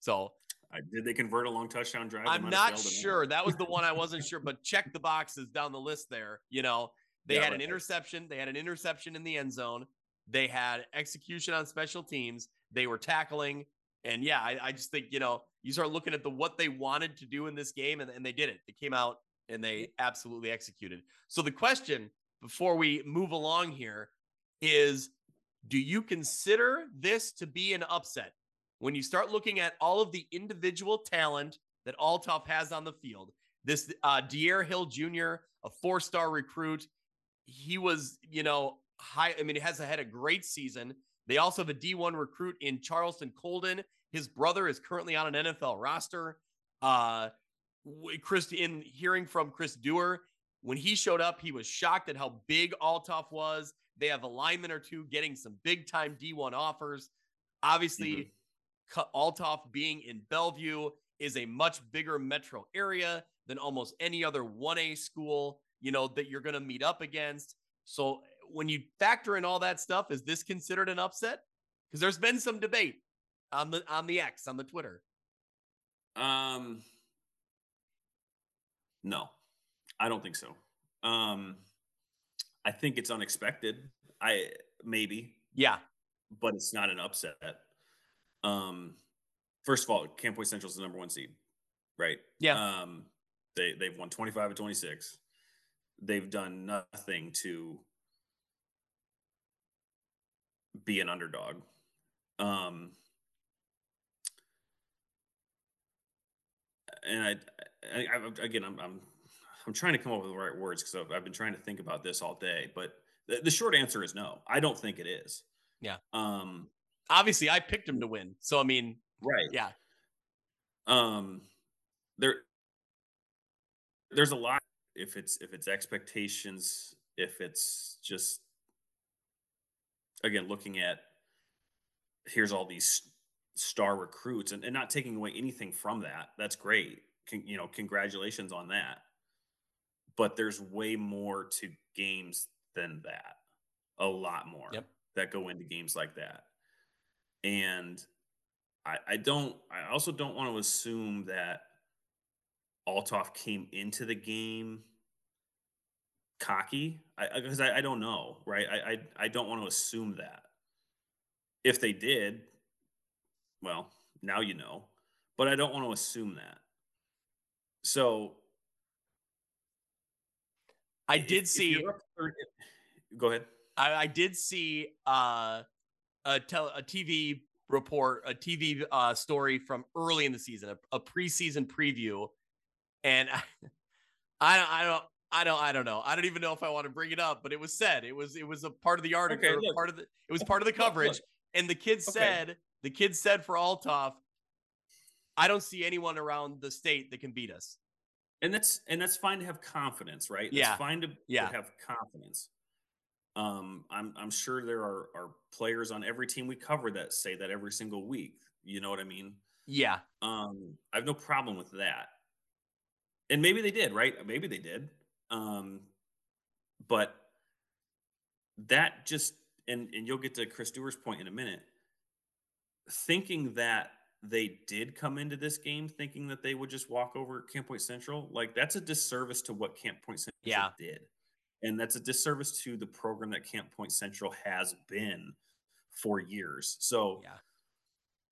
So I, did they convert a long touchdown drive? I'm not failed in that. sure. That was the one I wasn't sure, but check the boxes down the list there. You know, they Yeah, had an interception. They had an interception in the end zone. They had execution on special teams. They were tackling. And yeah, I, I just think, you know, you start looking at the what they wanted to do in this game, and, and they did it. They came out and they absolutely executed. So the question before we move along here is do you consider this to be an upset? when you start looking at all of the individual talent that Althoff has on the field, this uh Dierre Hill Jr., a four-star recruit, he was, you know, high. I mean, he has had a great season. They also have a D1 recruit in Charleston Colden. His brother is currently on an NFL roster. Uh, Chris, in hearing from Chris Dewar, when he showed up, he was shocked at how big Althoff was. They have a lineman or two getting some big time D1 offers. Obviously, mm-hmm. Althoff being in Belleville is a much bigger metro area than almost any other 1A school, you know, that you're going to meet up against. So when you factor in all that stuff, is this considered an upset? Because there's been some debate on the on the X on the Twitter. Um, no, I don't think so. Um, I think it's unexpected. I maybe, yeah, but it's not an upset. Um, first of all, Camp Point Central is the number one seed, right? Yeah. Um, they they've won twenty five of twenty six. They've done nothing to be an underdog. Um, and I, I, I again, I'm, I'm, I'm trying to come up with the right words because I've, I've, been trying to think about this all day. But the, the, short answer is no. I don't think it is. Yeah. Um, obviously, I picked him to win, so I mean, right? Yeah. Um, there, there's a lot. If it's if it's expectations, if it's just again looking at here's all these star recruits and, and not taking away anything from that. That's great. Con, you know congratulations on that. But there's way more to games than that. A lot more yep. that go into games like that. And I, I don't i also don't want to assume that Althoff came into the game cocky. Because I, I, I, don't know right? I, I i don't want to assume that. If they did well now you know but i don't want to assume that so i did see 30, go ahead I, I, did see uh a, tel- a tv report a tv uh, story from early in the season a, a preseason preview and I, I, don't, I don't I don't I don't know. I don't even know if I want to bring it up, but it was said. It was it was a part of the article, okay, part of the it was part of the coverage. Look, look. And the kid okay. said, the kid said for Althoff, I don't see anyone around the state that can beat us. And that's and that's fine to have confidence, right? Yeah. Fine to, yeah. to have confidence. Um, I'm I'm sure there are, are players on every team we cover that say that every single week. You know what I mean? Yeah. Um, I have no problem with that. And maybe they did, right? Maybe they did. Um, but that just and and you'll get to Chris Dewar's point in a minute. Thinking that they did come into this game thinking that they would just walk over Camp Point Central, like that's a disservice to what Camp Point Central yeah. did. And that's a disservice to the program that Camp Point Central has been for years. So yeah.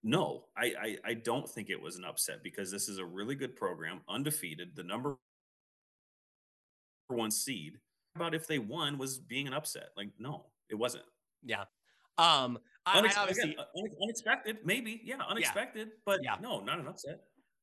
no, I, I I don't think it was an upset because this is a really good program, undefeated, the number one seed. About if they won was being an upset. Like, no, it wasn't. Yeah. Um, I, Unex- I obviously again, unexpected, maybe, yeah, unexpected, yeah. but yeah. no, not an upset.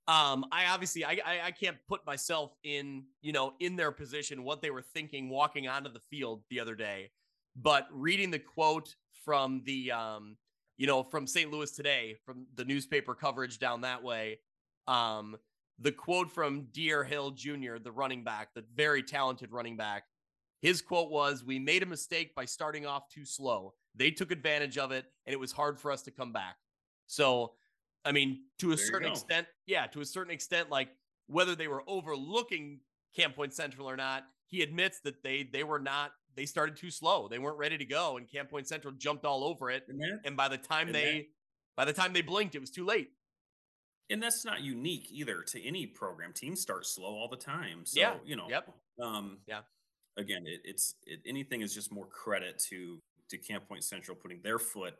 Um, I obviously I, I, I can't put myself in you know in their position, what they were thinking walking onto the field the other day, but reading the quote from the um, you know, from St. Louis today, from the newspaper coverage down that way, um, the quote from Dierre Hill Jr., the running back, the very talented running back, his quote was, We made a mistake by starting off too slow. They took advantage of it, and it was hard for us to come back. So, I mean, to a there certain extent, yeah, to a certain extent, like whether they were overlooking Camp Point Central or not, he admits that they they were not they started too slow. They weren't ready to go, and Camp Point Central jumped all over it. And, and by the time and they by the time they blinked, it was too late and that's not unique either to any program. Teams start slow all the time. So, yeah. you know, yep. Um, yeah. Again, it, it's it, anything is just more credit to to Camp Point Central putting their foot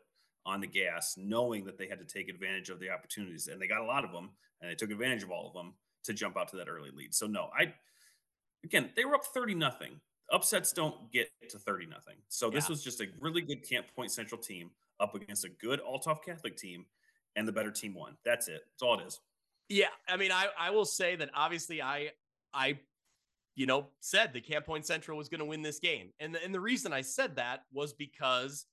on the gas, knowing that they had to take advantage of the opportunities, and they got a lot of them, and they took advantage of all of them to jump out to that early lead. So, no, I again they were up thirty nothing. Upsets don't get to thirty nothing. So this yeah. was just a really good Camp Point Central team up against a good Althoff Catholic team and the better team won. That's it. That's all it is. Yeah, I mean, I I will say that obviously I I you know said that Camp Point Central was going to win this game, and the, and the reason I said that was because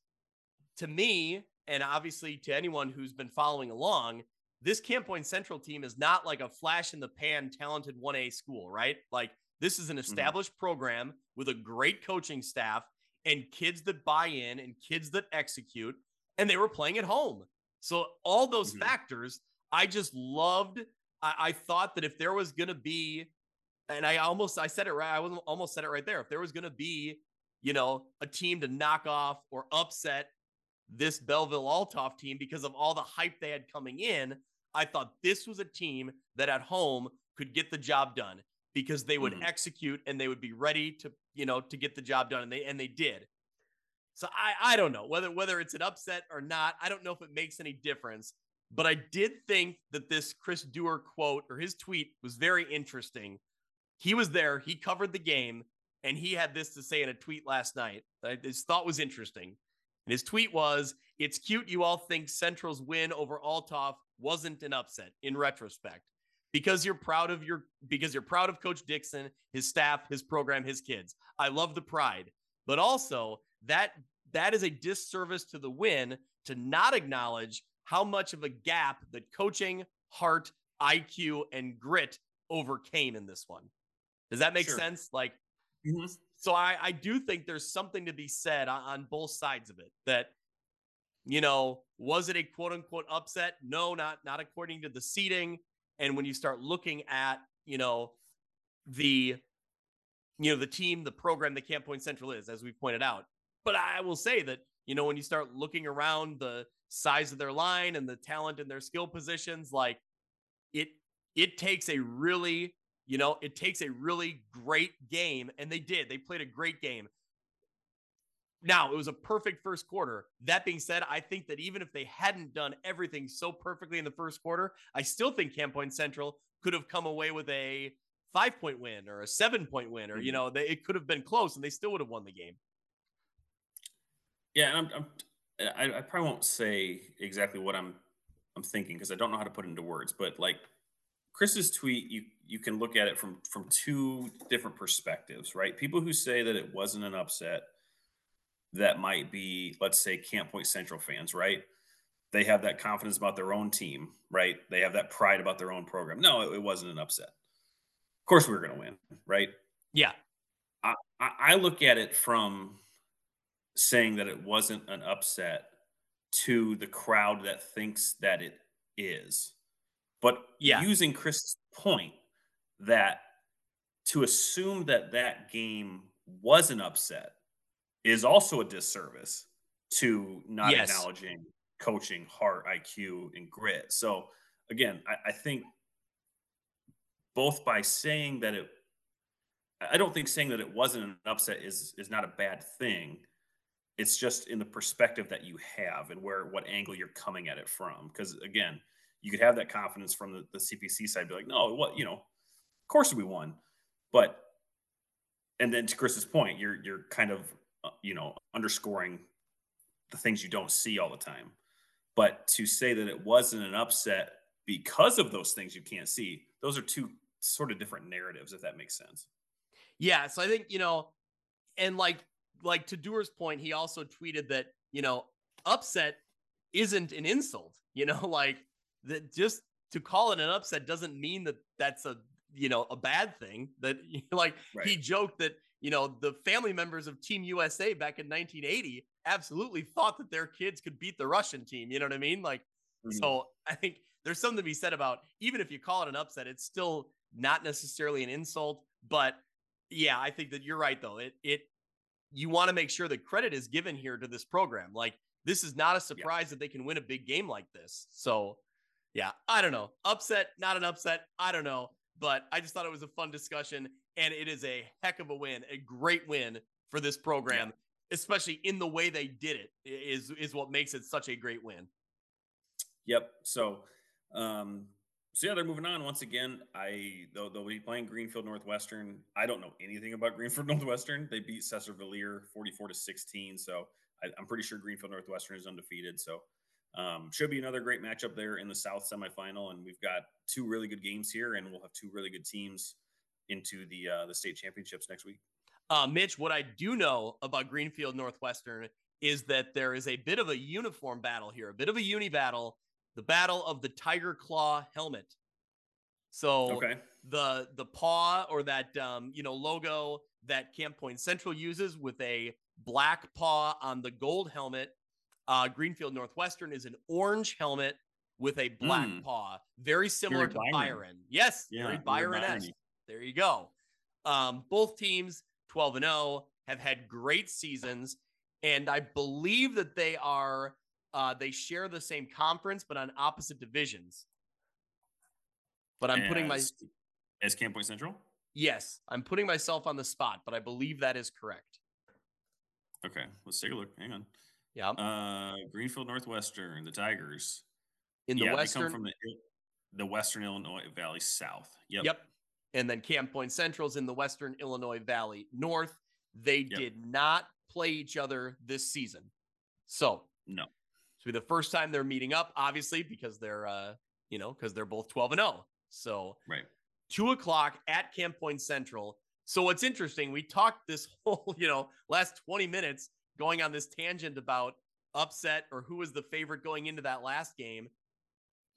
to me, and obviously to anyone who's been following along, this Camp Point Central team is not like a flash in the pan talented 1A school, right? Like this is an mm-hmm. established mm-hmm. program with a great coaching staff and kids that buy in and kids that execute, and they were playing at home. So all those mm-hmm. factors, I just loved. I, I thought that if there was going to be, and I almost I said it right, I was almost said it right there. If there was going to be, you know, a team to knock off or upset this Belleville Althoff team because of all the hype they had coming in, I thought this was a team that at home could get the job done because they would mm-hmm. execute and they would be ready to, you know, to get the job done and they and they did. So I I don't know whether whether it's an upset or not. I don't know if it makes any difference, but I did think that this Chris Dewar quote or his tweet was very interesting. He was there, he covered the game, and he had this to say in a tweet last night. His thought was interesting. And his tweet was, It's cute you all think Central's win over Althoff wasn't an upset in retrospect because you're proud of your because you're proud of coach Dixon, his staff, his program, his kids. I love the pride. But also that that is a disservice to the win to not acknowledge how much of a gap that coaching, heart, IQ and grit overcame in this one. Does that make sure. sense? Like mm-hmm. so I I do think there's something to be said on, on both sides of it that you know, was it a quote unquote upset? No, not not according to the seating. And when you start looking at, you know, the you know, the team, the program that Camp Point Central is, as we pointed out. But I will say that, you know, when you start looking around the size of their line and the talent in their skill positions, like it it takes a really, you know, it takes a really great game. And they did. They played a great game. Now, it was a perfect first quarter. That being said, I think that even if they hadn't done everything so perfectly in the first quarter, I still think Camp Point Central could have come away with a five point win or a seven point win, or, mm-hmm. you know, they, it could have been close and they still would have won the game. Yeah. I'm, I'm I, I probably won't say exactly what I'm, I'm thinking because I don't know how to put it into words, but like Chris's tweet, you, you can look at it from, from two different perspectives, right? People who say that it wasn't an upset – that might be, let's say, Camp Point Central fans, right? They have that confidence about their own team, right? They have that pride about their own program. No, it, it wasn't an upset. Of course, we were going to win, right? Yeah. I, I look at it from saying that it wasn't an upset to the crowd that thinks that it is. But yeah. using Chris's point that to assume that that game was an upset is also a disservice to not yes. acknowledging coaching, heart, IQ, and grit. So again, I, I, think both by saying that it, I don't think saying that it wasn't an upset is is not a bad thing. It's just in the perspective that you have and where what angle you're coming at it from. Because again, you could have that confidence from the, the CPC side, be like, no, what you know, of course we won, but and then to Chris's point, you're you're kind of uh, you know, underscoring the things you don't see all the time. But to say that it wasn't an upset because of those things you can't see, those are two sort of different narratives, if that makes sense. Yeah. So I think, you know, and like, like to Dewar's point, he also tweeted that, you know, upset isn't an insult, you know, like that just to call it an upset doesn't mean that that's a, you know, a bad thing that like right. he joked that you know, the family members of Team USA back in 1980 absolutely thought that their kids could beat the Russian team. You know what I mean? Like, mm-hmm. so I think there's something to be said about even if you call it an upset, it's still not necessarily an insult. But yeah, I think that you're right though. It it you want to make sure that credit is given here to this program. Like this is not a surprise yeah. that they can win a big game like this. So yeah, I don't know. Upset, not an upset. I don't know. But I just thought it was a fun discussion and it is a heck of a win, a great win for this program, especially in the way they did it is is what makes it such a great win. Yep. So, um, so yeah, they're moving on once again. I they'll, they'll be playing Greenfield Northwestern. I don't know anything about Greenfield Northwestern. They beat Sesser-Valier forty four to sixteen. So I, am pretty sure Greenfield Northwestern is undefeated. So Um, should be another great matchup there in the South semifinal, and we've got two really good games here, and we'll have two really good teams into the uh, the state championships next week. Uh, Mitch, what I do know about Greenfield Northwestern is that there is a bit of a uniform battle here, a bit of a uni battle, the battle of the Tiger Claw helmet. So Okay. the the paw or that um, you know logo that Camp Point Central uses with a black paw on the gold helmet. Uh, Greenfield Northwestern is an orange helmet with a black Mm. paw, very similar Very to Byron. Byron. Yes, Yeah, very Byron esque. There you go. Um, both teams, 12 and 0, have had great seasons. And I believe that they are, uh, they share the same conference, but on opposite divisions. But I'm putting my, As- as Camp Point Central. yes, I'm putting myself on the spot, but I believe that is correct. Okay, let's take a look. Hang on. Yeah. Uh, Greenfield Northwestern, the Tigers. In the yeah, Western, they come from the the Western Illinois Valley South. Yep. Yep. And then Camp Point Central's in the Western Illinois Valley North. They Yep. did not play each other this season. So No. It's be the first time they're meeting up, obviously, because they're uh, you know, because they're both 12 and 0. So Right. two o'clock at Camp Point Central. So what's interesting, we talked this whole, you know, last 20 minutes going on this tangent about upset or who was the favorite going into that last game.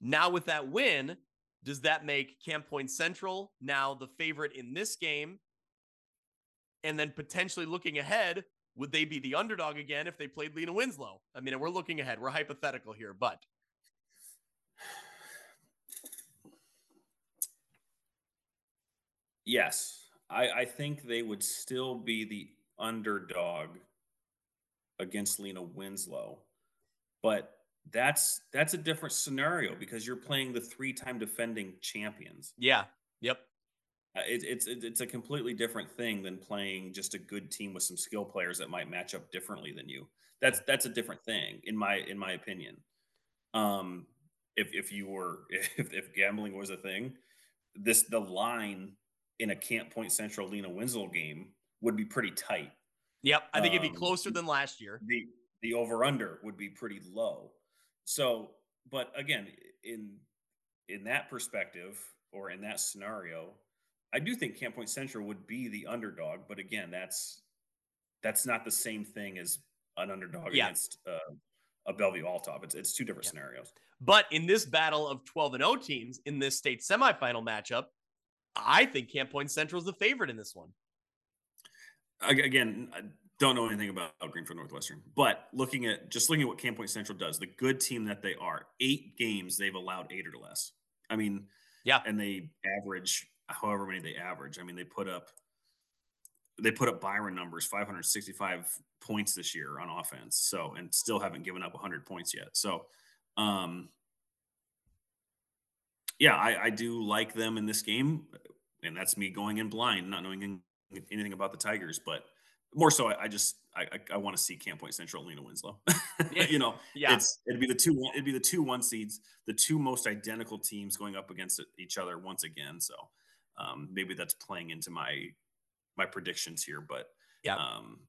Now with that win, does that make Camp Point Central now the favorite in this game? And then potentially looking ahead, would they be the underdog again if they played Lena Winslow? I mean, we're looking ahead. We're hypothetical here, but Yes, I, I think they would still be the underdog against Lena Winslow, but that's that's a different scenario because you're playing the three-time defending champions. yeah. Yep. Uh, It, it's it, it's a completely different thing than playing just a good team with some skill players that might match up differently than you. That's that's a different thing in my in my opinion. Um, if if you were if, if gambling was a thing, this the line in a Camp Point Central Lena Winslow game would be pretty tight. Yep. I think it'd be Um, closer than last year. The the over under would be pretty low. So, but again, in in that perspective or in that scenario, I do think Camp Point Central would be the underdog. But again, that's that's not the same thing as an underdog Yeah. against uh, a Belleville Althoff. It's it's two different Yeah. scenarios. But in this battle of 12 and 0 teams in this state semifinal matchup, I think Camp Point Central is the favorite in this one. Ag- Again, I don't know anything about Greenfield Northwestern, but looking at just looking at what Camp Point Central does, the good team that they are, eight games they've allowed eight or less. I mean, Yeah. and they average however many they average. I mean, they put up they put up Byron numbers, 565 points this year on offense. So, and still haven't given up 100 points yet. So, um, yeah, I, I do like them in this game, and that's me going in blind, not knowing anything about the Tigers, but more so, I, I just I, I, I want to see Camp Point Central, Lena Winslow. You know, Yeah. it's it'd be the two one- it'd be the two one seeds, the two most identical teams going up against each other once again. So um, maybe that's playing into my my predictions here, but Yeah. um,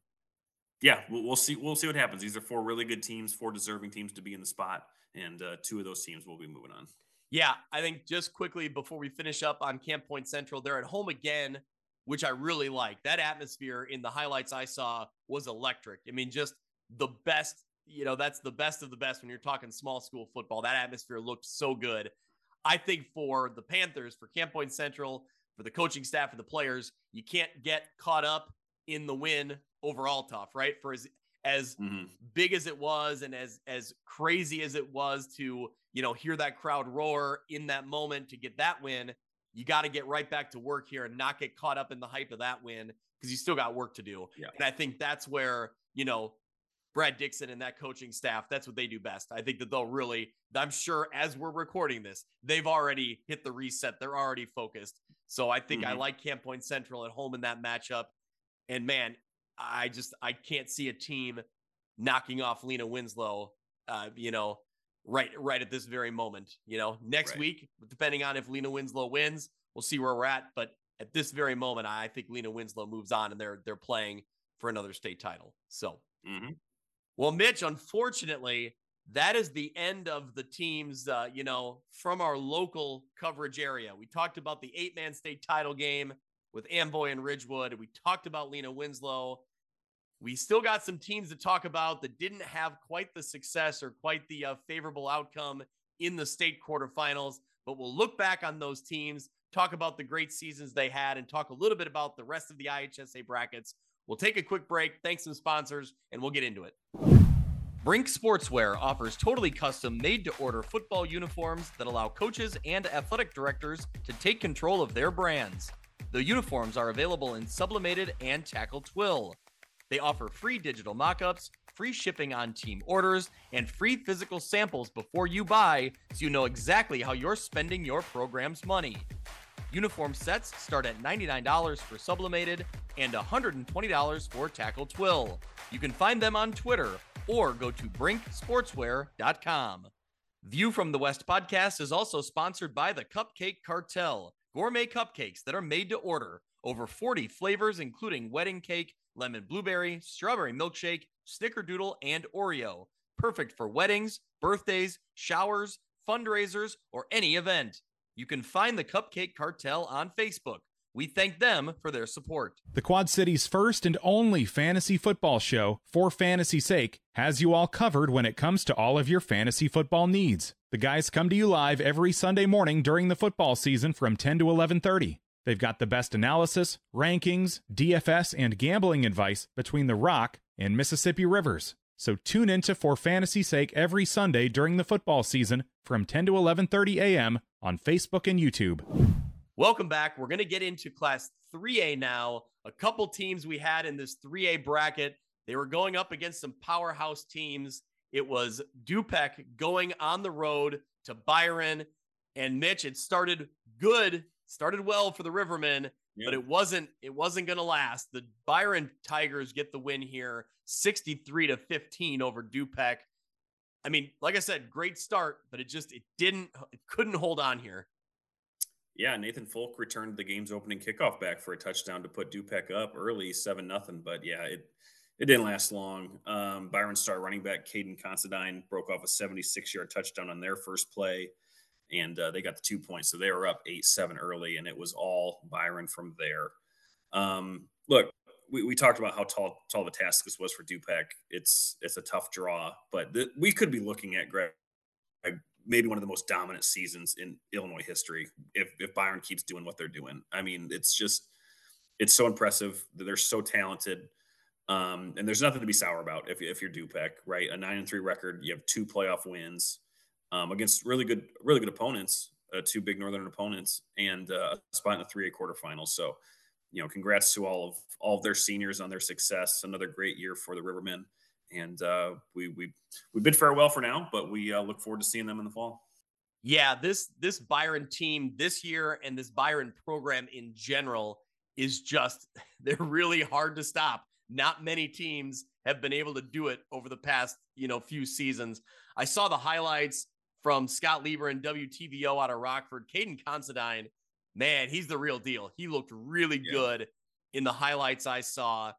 yeah, we'll, we'll see. We'll see what happens. These are four really good teams, four deserving teams to be in the spot, and uh, two of those teams will be moving on. Yeah, I think just quickly before we finish up on Camp Point Central, they're at home again, which I really like. That atmosphere in the highlights I saw was electric. I mean, just the best, you know, that's the best of the best when you're talking small school football. That atmosphere looked so good. I think for the Panthers, for Camp Point Central, for the coaching staff, for the players, you can't get caught up in the win overall tough, right? For as as Mhm. big as it was and as as crazy as it was to you know hear that crowd roar in that moment to get that win you got to get right back to work here and not get caught up in the hype of that win because you still got work to do. Yeah. and i think that's where you know brad dixon and that coaching staff that's what they do best. I think that they'll really i'm sure as we're recording this they've already hit the reset. They're already focused. So i think i Mhm. like camp point central at home in that matchup. And man I just I can't see a team knocking off Lena Winslow, uh, you know, right right at this very moment. You know, next Right. week, depending on if Lena Winslow wins, we'll see where we're at. But at this very moment, I think Lena Winslow moves on and they're they're playing for another state title. So Mhm. well, Mitch, unfortunately, that is the end of the teams, uh, you know, from our local coverage area. We talked about the eight man state title game with Amboy and Ridgewood. We talked about Lena Winslow. We still got some teams to talk about that didn't have quite the success or quite the uh, favorable outcome in the state quarterfinals, but we'll look back on those teams, talk about the great seasons they had, and talk a little bit about the rest of the IHSA brackets. We'll take a quick break, thanks some sponsors, and we'll get into it. Brink Sportswear offers totally custom made to order football uniforms that allow coaches and athletic directors to take control of their brands. The uniforms are available in sublimated and tackle twill. They offer free digital mock-ups, free shipping on team orders, and free physical samples before you buy so you know exactly how you're spending your program's money. Uniform sets start at $99 for sublimated and $120 for tackle twill. You can find them on Twitter or go to brinksportswear.com. View from the West podcast is also sponsored by the Cupcake Cartel, gourmet cupcakes that are made to order. Over 40 flavors, including wedding cake, lemon blueberry, strawberry milkshake, snickerdoodle, and Oreo. Perfect for weddings, birthdays, showers, fundraisers, or any event. You can find the Cupcake Cartel on Facebook. We thank them for their support. The Quad City's first and only fantasy football show, For Fantasy's Sake, has you all covered when it comes to all of your fantasy football needs. The guys come to you live every Sunday morning during the football season from 10 to 11:30. They've got the best analysis, rankings, DFS, and gambling advice between the Rock and Mississippi Rivers. So tune into For Fantasy's Sake every Sunday during the football season from 10 to 11:30 a.m. on Facebook and YouTube. Welcome back. We're going to get into class 3A now. A couple teams we had in this 3A bracket. They were going up against some powerhouse teams. It was Dupec going on the road to Byron and Mitch. It started good, started well for the Rivermen, yeah. but it wasn't it wasn't going to last. The Byron Tigers get the win here, 63 to 15 over Dupec. I mean, like I said, great start, but it just it didn't it couldn't hold on here. Yeah, Nathan Folk returned the game's opening kickoff back for a touchdown to put Dupec up early, seven nothing. But yeah, it it didn't last long. Um, Byron Star running back Caden Considine broke off a 76 yard touchdown on their first play, and uh, they got the two points. So they were up eight seven early, and it was all Byron from there. Um, look, we, we talked about how tall tall the task this was for Dupec. It's it's a tough draw, but th- we could be looking at Greg maybe one of the most dominant seasons in Illinois history if if Byron keeps doing what they're doing. I mean, it's just it's so impressive they're so talented. Um, and there's nothing to be sour about if, if you're Dupec, right? A nine and three record, you have two playoff wins um, against really good, really good opponents, uh, two big Northern opponents, and uh, a spot in the three A quarterfinals. So, you know, congrats to all of all of their seniors on their success. Another great year for the Rivermen and uh, we we we bid farewell for now, but we uh, look forward to seeing them in the fall. Yeah, this this Byron team this year and this Byron program in general is just they're really hard to stop. Not many teams have been able to do it over the past you know few seasons. I saw the highlights from Scott Lieber and WTVO out of Rockford. Caden Considine, man, he's the real deal. He looked really yeah. good in the highlights I saw.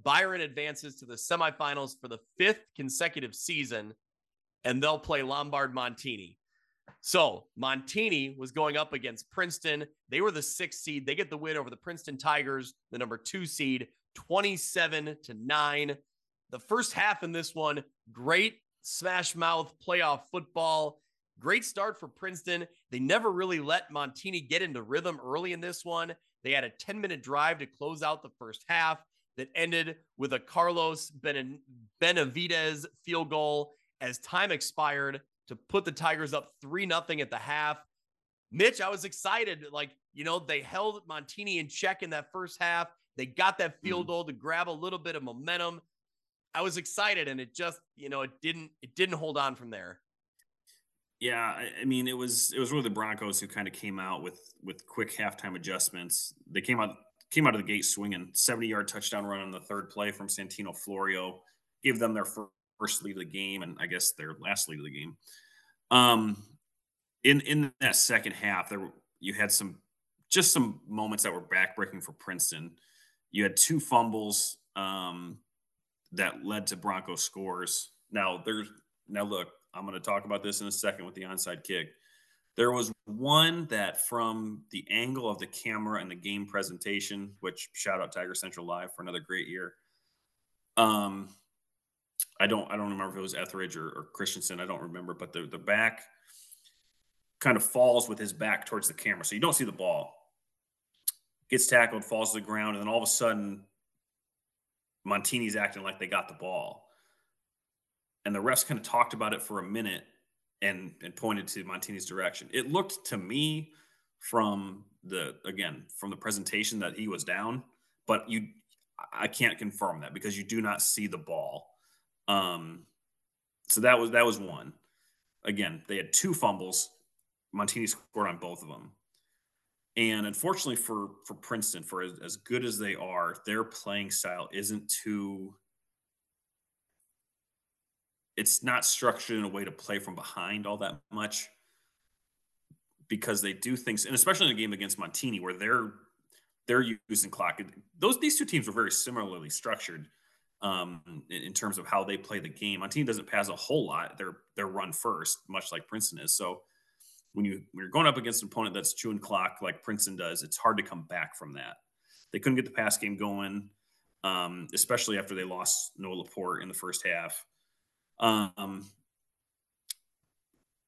Byron advances to the semifinals for the fifth consecutive season, and they'll play Lombard Montini. So Montini was going up against Princeton. They were the sixth seed. They get the win over the Princeton Tigers, the number two seed, 27 to nine. The first half in this one, great smash mouth playoff football. Great start for Princeton. They never really let Montini get into rhythm early in this one. They had a 10 minute drive to close out the first half that ended with a Carlos Benavides field goal as time expired to put the Tigers up 3 nothing at the half. Mitch, I was excited. Like, you know, they held Montini in check in that first half. They got that field mm. goal to grab a little bit of momentum. I was excited and it just, you know, it didn't it didn't hold on from there. Yeah, I, mean, it was it was really the Broncos who kind of came out with with quick halftime adjustments. They came out came out of the gate swinging 70 yard touchdown run on the third play from Santino Florio, gave them their first lead of the game and I guess their last lead of the game. Um, in in that second half, there you had some just some moments that were backbreaking for Princeton. You had two fumbles um, that led to Bronco scores. Now there's now look, I'm going to talk about this in a second with the onside kick. There was one that from the angle of the camera and the game presentation, which shout out Tiger Central Live for another great year. Um, I don't I don't remember if it was Etheridge or, or Christensen. I don't remember, but the the back kind of falls with his back towards the camera, so you don't see the ball. Gets tackled, falls to the ground, and then all of a sudden, Montini's acting like they got the ball. And the refs kind of talked about it for a minute and and pointed to Montini's direction. It looked to me from the again from the presentation that he was down, but you I can't confirm that because you do not see the ball. Um, so that was that was one. Again, they had two fumbles. Montini scored on both of them. And unfortunately for for Princeton, for as, as good as they are, their playing style isn't too. It's not structured in a way to play from behind all that much because they do things, and especially in a game against Montini, where they're they're using clock. Those these two teams were very similarly structured um, in, in, terms of how they play the game. Montini doesn't pass a whole lot; they're they're run first, much like Princeton is. So when you when you're going up against an opponent that's chewing clock like Princeton does, it's hard to come back from that. They couldn't get the pass game going, um, especially after they lost Noah Laporte in the first half. Um,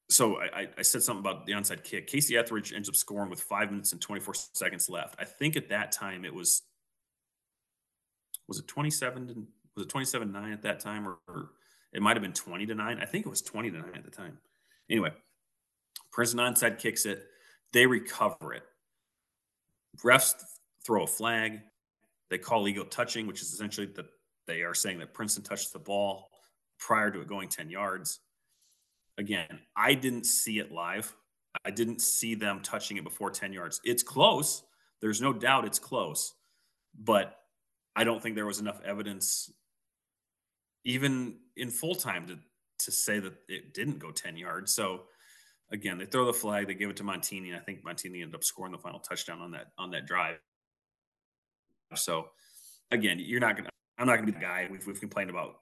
so I, I, said something about the onside kick. Casey Etheridge ends up scoring with five minutes and 24 seconds left. I think at that time it was was it 27 to, was it 27 9 at that time or, or it might have been 20 to 9. I think it was 20 to 9 at the time. Anyway, Princeton onside kicks it. They recover it. Refs throw a flag. They call legal touching, which is essentially that they are saying that Princeton touched the ball prior to it going 10 yards. Again, I didn't see it live. I didn't see them touching it before 10 yards. It's close. There's no doubt it's close. But I don't think there was enough evidence, even in full time, to, to say that it didn't go 10 yards. So, again, they throw the flag, they give it to Montini. I think Montini ended up scoring the final touchdown on that on that drive. So again, you're not gonna I'm not gonna be the guy. We've we've complained about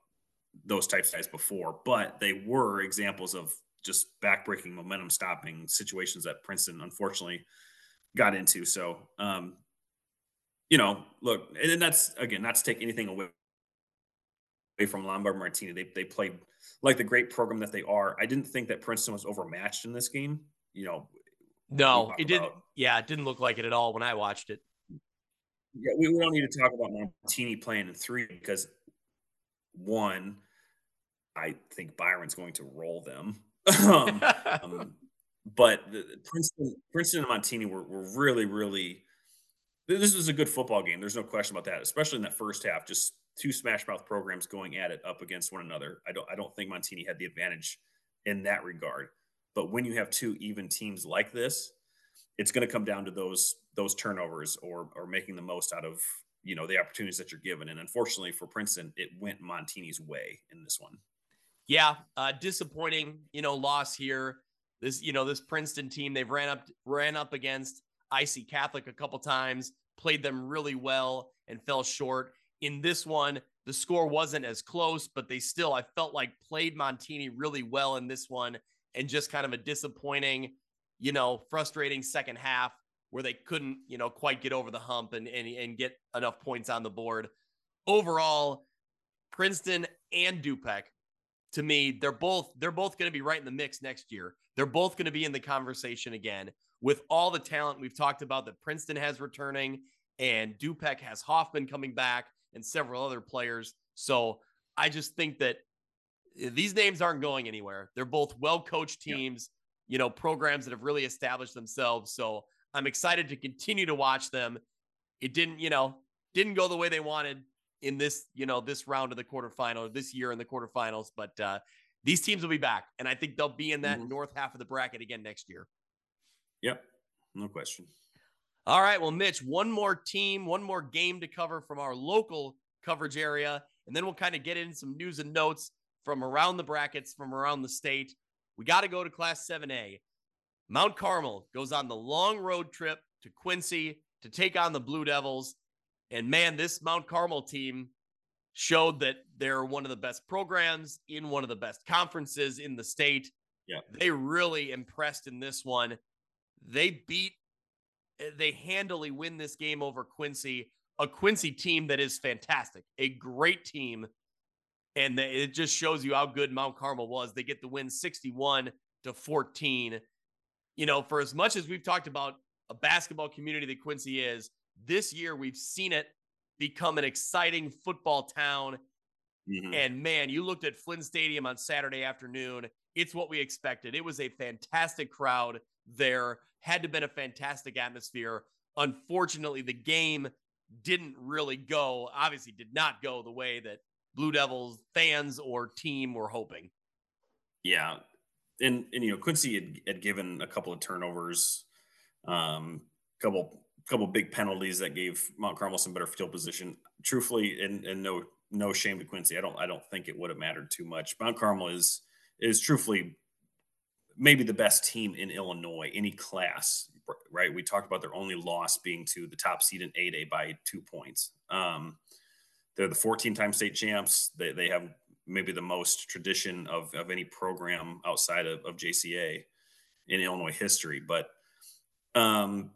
those types of guys before, but they were examples of just backbreaking momentum stopping situations that Princeton unfortunately got into. So um, you know, look, and that's again, not to take anything away from Lombard Montini. They they played like the great program that they are. I didn't think that Princeton was overmatched in this game. You know, no, it didn't. Yeah, it didn't look like it at all when I watched it. Yeah, we, we don't need to talk about Montini playing in three because one, I think Byron's going to roll them. um, um, but the, Princeton, Princeton and Montini were, were really, really. This was a good football game. There's no question about that, especially in that first half. Just two smash mouth programs going at it up against one another. I don't I don't think Montini had the advantage in that regard. But when you have two even teams like this, it's going to come down to those those turnovers or or making the most out of you know the opportunities that you're given. And unfortunately for Princeton, it went Montini's way in this one. Yeah, uh, disappointing. You know, loss here. This you know this Princeton team they've ran up ran up against IC Catholic a couple times, played them really well and fell short. In this one, the score wasn't as close, but they still, I felt like played Montini really well in this one and just kind of a disappointing, you know, frustrating second half where they couldn't, you know, quite get over the hump and, and, and get enough points on the board. Overall, Princeton and Dupec, to me, they're both they're both going to be right in the mix next year. They're both going to be in the conversation again with all the talent we've talked about that Princeton has returning and Dupec has Hoffman coming back and several other players. So I just think that eh, these names aren't going anywhere. They're both well coached teams, yeah. you know, programs that have really established themselves. So I'm excited to continue to watch them. It didn't, you know, didn't go the way they wanted in this, you know, this round of the quarterfinal, this year in the quarterfinals, but uh, these teams will be back. And I think they'll be in that mm-hmm. north half of the bracket again next year. Yep. No question. All right. Well, Mitch, one more team, one more game to cover from our local coverage area. And then we'll kind of get in some news and notes from around the brackets, from around the state. We got to go to Class 7A. Mount Carmel goes on the long road trip to Quincy to take on the Blue Devils. And man, this Mount Carmel team showed that they're one of the best programs in one of the best conferences in the state. Yeah. They really impressed in this one. They beat, they handily win this game over Quincy, a Quincy team that is fantastic, a great team. And it just shows you how good Mount Carmel was. They get the win 61 to 14. You know, for as much as we've talked about a basketball community that Quincy is, this year we've seen it become an exciting football town. Mm-hmm. And man, you looked at Flinn Stadium on Saturday afternoon. It's what we expected. It was a fantastic crowd there, had to have been a fantastic atmosphere. Unfortunately, the game didn't really go, obviously, did not go the way that Blue Devils fans or team were hoping. Yeah. And, and you know, Quincy had, had given a couple of turnovers, um, couple couple big penalties that gave Mount Carmel some better field position. Truthfully, and, and no no shame to Quincy, I don't I don't think it would have mattered too much. Mount Carmel is is truthfully maybe the best team in Illinois, any class. Right? We talked about their only loss being to the top seed in 8A by two points. Um, they're the 14 time state champs. They, they have maybe the most tradition of, of any program outside of, of JCA in Illinois history. But um,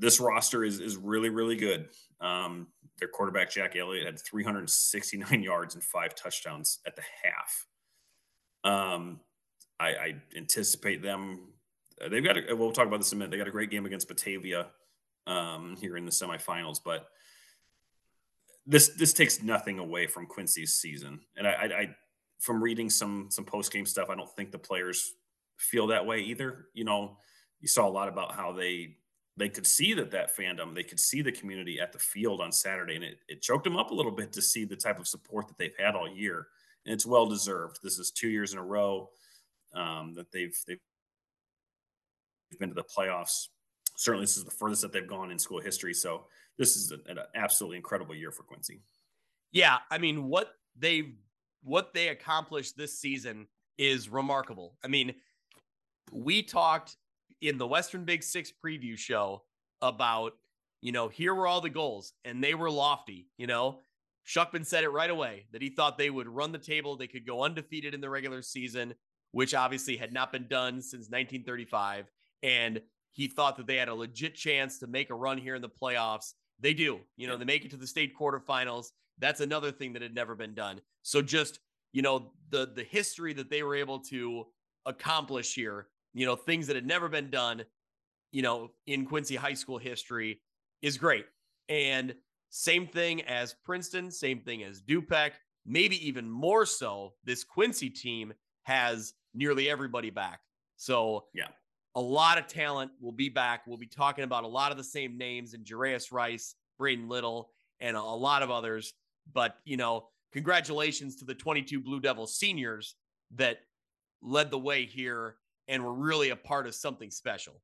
this roster is is really really good. Um, their quarterback Jack Elliott had 369 yards and five touchdowns at the half. Um, I, I anticipate them. Uh, they've got. A, we'll talk about this in a minute. They got a great game against Batavia um, here in the semifinals, but this this takes nothing away from Quincy's season. And I, I, I from reading some some post game stuff, I don't think the players feel that way either. You know, you saw a lot about how they they could see that that fandom, they could see the community at the field on Saturday, and it, it choked them up a little bit to see the type of support that they've had all year, and it's well deserved. This is two years in a row um, that they've they've been to the playoffs. Certainly, this is the furthest that they've gone in school history. So this is an, an absolutely incredible year for Quincy. Yeah, I mean what they what they accomplished this season is remarkable. I mean, we talked in the Western Big Six preview show about, you know, here were all the goals and they were lofty. You know, Schuckman said it right away that he thought they would run the table. They could go undefeated in the regular season, which obviously had not been done since 1935. And he thought that they had a legit chance to make a run here in the playoffs. They do. You know, they make it to the state quarterfinals. That's another thing that had never been done. So just, you know, the the history that they were able to accomplish here you know, things that had never been done, you know, in Quincy high school history is great. And same thing as Princeton, same thing as Dupec, maybe even more so. This Quincy team has nearly everybody back. So, yeah, a lot of talent will be back. We'll be talking about a lot of the same names and Jarius Rice, Braden Little, and a lot of others. But, you know, congratulations to the 22 Blue Devils seniors that led the way here and were really a part of something special.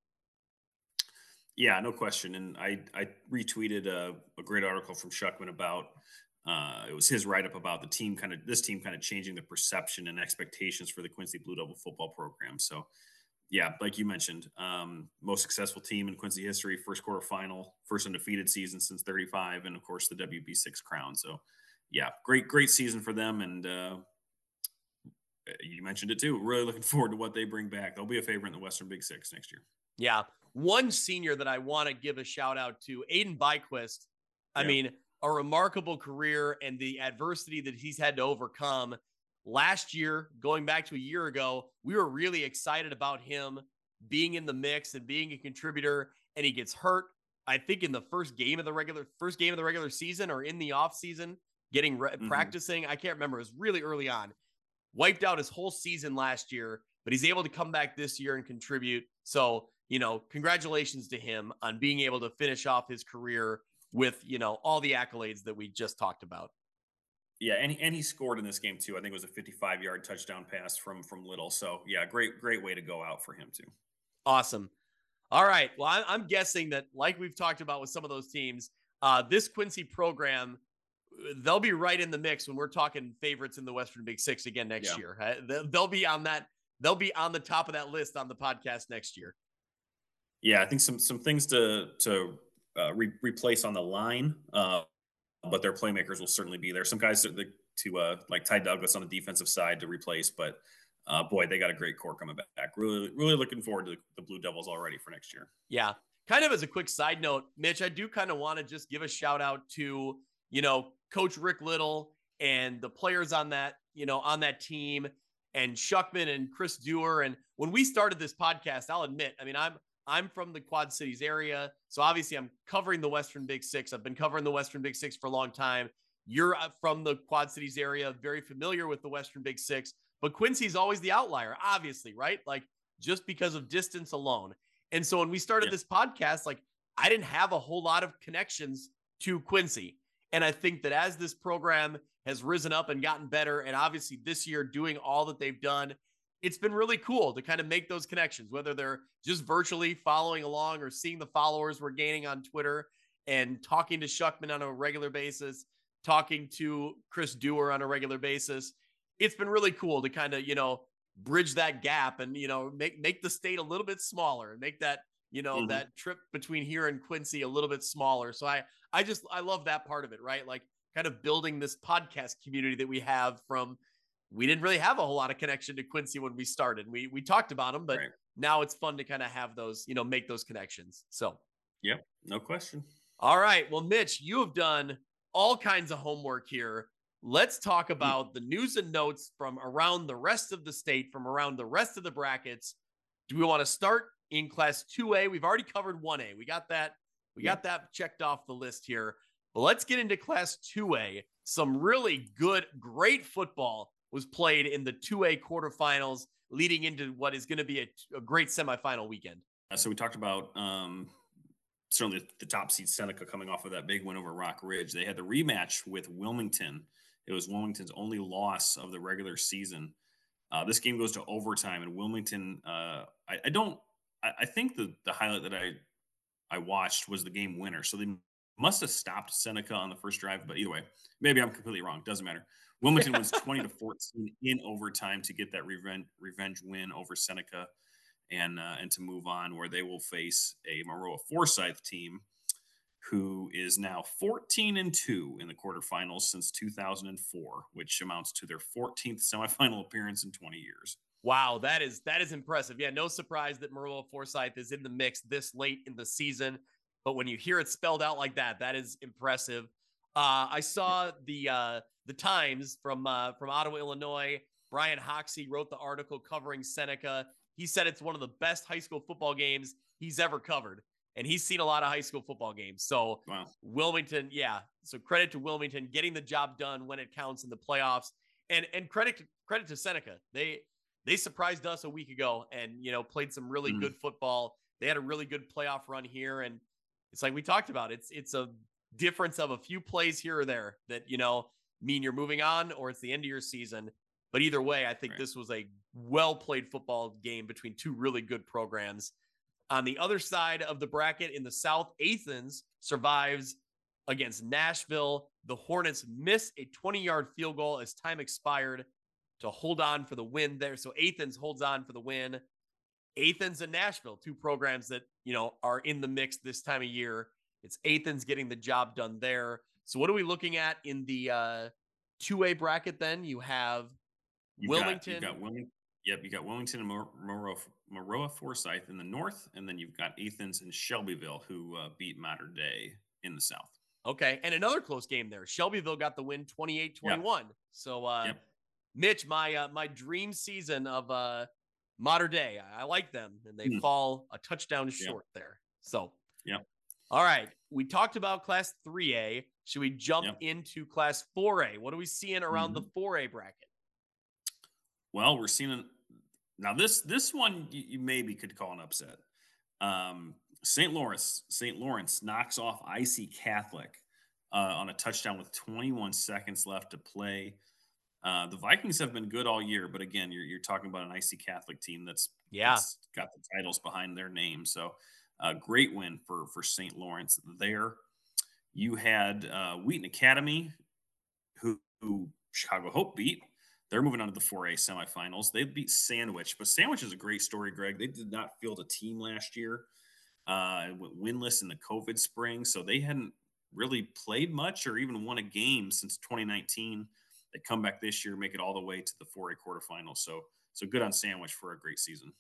Yeah, no question. And I, I retweeted a, a great article from Schuckman about uh, it was his write up about the team kind of this team kind of changing the perception and expectations for the Quincy Blue Devil football program. So, yeah, like you mentioned, um, most successful team in Quincy history, first quarter final, first undefeated season since 35, and of course the WB6 crown. So, yeah, great, great season for them. And uh, you mentioned it too. Really looking forward to what they bring back. They'll be a favorite in the Western Big Six next year. Yeah. One senior that I want to give a shout out to, Aiden Byquist. I yeah. mean, a remarkable career and the adversity that he's had to overcome. Last year, going back to a year ago, we were really excited about him being in the mix and being a contributor, and he gets hurt. I think in the first game of the regular first game of the regular season or in the off season, getting re- mm-hmm. practicing. I can't remember. It was really early on wiped out his whole season last year, but he's able to come back this year and contribute. So, you know, congratulations to him on being able to finish off his career with, you know, all the accolades that we just talked about. Yeah, and and he scored in this game too. I think it was a 55 yard touchdown pass from from Little. So yeah, great great way to go out for him too. Awesome. All right. Well, I'm guessing that like we've talked about with some of those teams, uh, this Quincy program they'll be right in the mix when we're talking favorites in the Western Big Six again next yeah. year. They'll be on that. They'll be on the top of that list on the podcast next year. Yeah, I think some some things to to uh, re- replace on the line. Uh, but their playmakers will certainly be there. Some guys to, to uh, like Ty Douglas on the defensive side to replace, but uh, boy, they got a great core coming back. Really, really looking forward to the Blue Devils already for next year. Yeah. Kind of as a quick side note, Mitch, I do kind of want to just give a shout out to, you know, Coach Rick Little and the players on that, you know, on that team and Schuckman and Chris Dewar. And when we started this podcast, I'll admit, I mean, I'm I'm from the Quad Cities area. So obviously I'm covering the Western Big Six. I've been covering the Western Big Six for a long time. You're uh, from the Quad Cities area, very familiar with the Western Big Six, but Quincy's always the outlier, obviously, right? Like just because of distance alone. And so when we started yeah. this podcast, like I didn't have a whole lot of connections to Quincy. And I think that as this program has risen up and gotten better, and obviously this year doing all that they've done, it's been really cool to kind of make those connections, whether they're just virtually following along or seeing the followers we're gaining on Twitter and talking to Schuckman on a regular basis, talking to Chris Dewar on a regular basis. It's been really cool to kind of, you know, bridge that gap and, you know, make make the state a little bit smaller and make that, you know, mm-hmm. that trip between here and Quincy a little bit smaller. So I I just I love that part of it, right? Like kind of building this podcast community that we have from we didn't really have a whole lot of connection to Quincy when we started. We we talked about him, but right. now it's fun to kind of have those, you know, make those connections. So, yep, no question. All right. Well, Mitch, you have done all kinds of homework here. Let's talk hmm. about the news and notes from around the rest of the state, from around the rest of the brackets. Do we want to start in class 2A? We've already covered 1A. We got that. We got that checked off the list here. But let's get into class 2A. Some really good, great football was played in the 2A quarterfinals leading into what is going to be a, a great semifinal weekend. Uh, so we talked about um, certainly the top seed Seneca coming off of that big win over Rockridge. They had the rematch with Wilmington. It was Wilmington's only loss of the regular season. Uh, this game goes to overtime, and Wilmington. Uh, I, I, don't. I, I, think the the highlight that I I watched was the game winner. So they must have stopped Seneca on the first drive, but either way, maybe I'm completely wrong. Doesn't matter. Wilmington was 20 to 14 in overtime to get that revenge, revenge win over Seneca and uh, and to move on where they will face a Maroa Forsyth team who is now 14 and 2 in the quarterfinals since 2004, which amounts to their 14th semifinal appearance in 20 years. Wow, that is that is impressive. Yeah, no surprise that Maroa Forsyth is in the mix this late in the season, but when you hear it spelled out like that, that is impressive. Uh, I saw the uh, the Times from uh, from Ottawa, Illinois. Brian Hoxie wrote the article covering Seneca. He said it's one of the best high school football games he's ever covered, and he's seen a lot of high school football games. So wow. Wilmington, yeah. So credit to Wilmington getting the job done when it counts in the playoffs, and and credit to, credit to Seneca. They they surprised us a week ago, and you know played some really mm. good football. They had a really good playoff run here, and it's like we talked about. It's it's a difference of a few plays here or there that you know mean you're moving on or it's the end of your season. But either way, I think right. this was a well played football game between two really good programs. On the other side of the bracket in the South, Athens survives against Nashville. The Hornets miss a 20 yard field goal as time expired to hold on for the win there. So Athens holds on for the win. Athens and Nashville, two programs that, you know, are in the mix this time of year. It's Athens getting the job done there. So what are we looking at in the uh, two A bracket? Then you have you've Wilmington. Got, got Wilmington. Yep, you got Wilmington and Maroa, Maroa Forsyth in the north, and then you've got Athens and Shelbyville who uh, beat Mater Dei in the south. Okay, and another close game there. Shelbyville got the win 28-21. Yep. So uh yep. Mitch, my uh, my dream season of uh Mater Dei. I, I like them and they mm. fall a touchdown short yep. there. So yeah. All right. We talked about class 3A. Should we jump yep. into class 4A? What are we seeing around mm-hmm. the 4A bracket? Well, we're seeing now this this one you, you maybe could call an upset. Um, St. Laurence St. Laurence knocks off IC Catholic uh, on a touchdown with 21 seconds left to play. Uh, the Vikings have been good all year, but again, you're, you're talking about an IC Catholic team that's yeah that's got the titles behind their name. So a great win for for St. Laurence there. You had uh, Wheaton Academy, who, who Chicago Hope beat. They're moving on to the 4A semifinals. They beat Sandwich, but Sandwich is a great story, Greg. They did not field a team last year. Uh, went winless in the COVID spring, so they hadn't really played much or even won a game since 2019. They come back this year, make it all the way to the 4A quarterfinals. So, so good on Sandwich for a great season.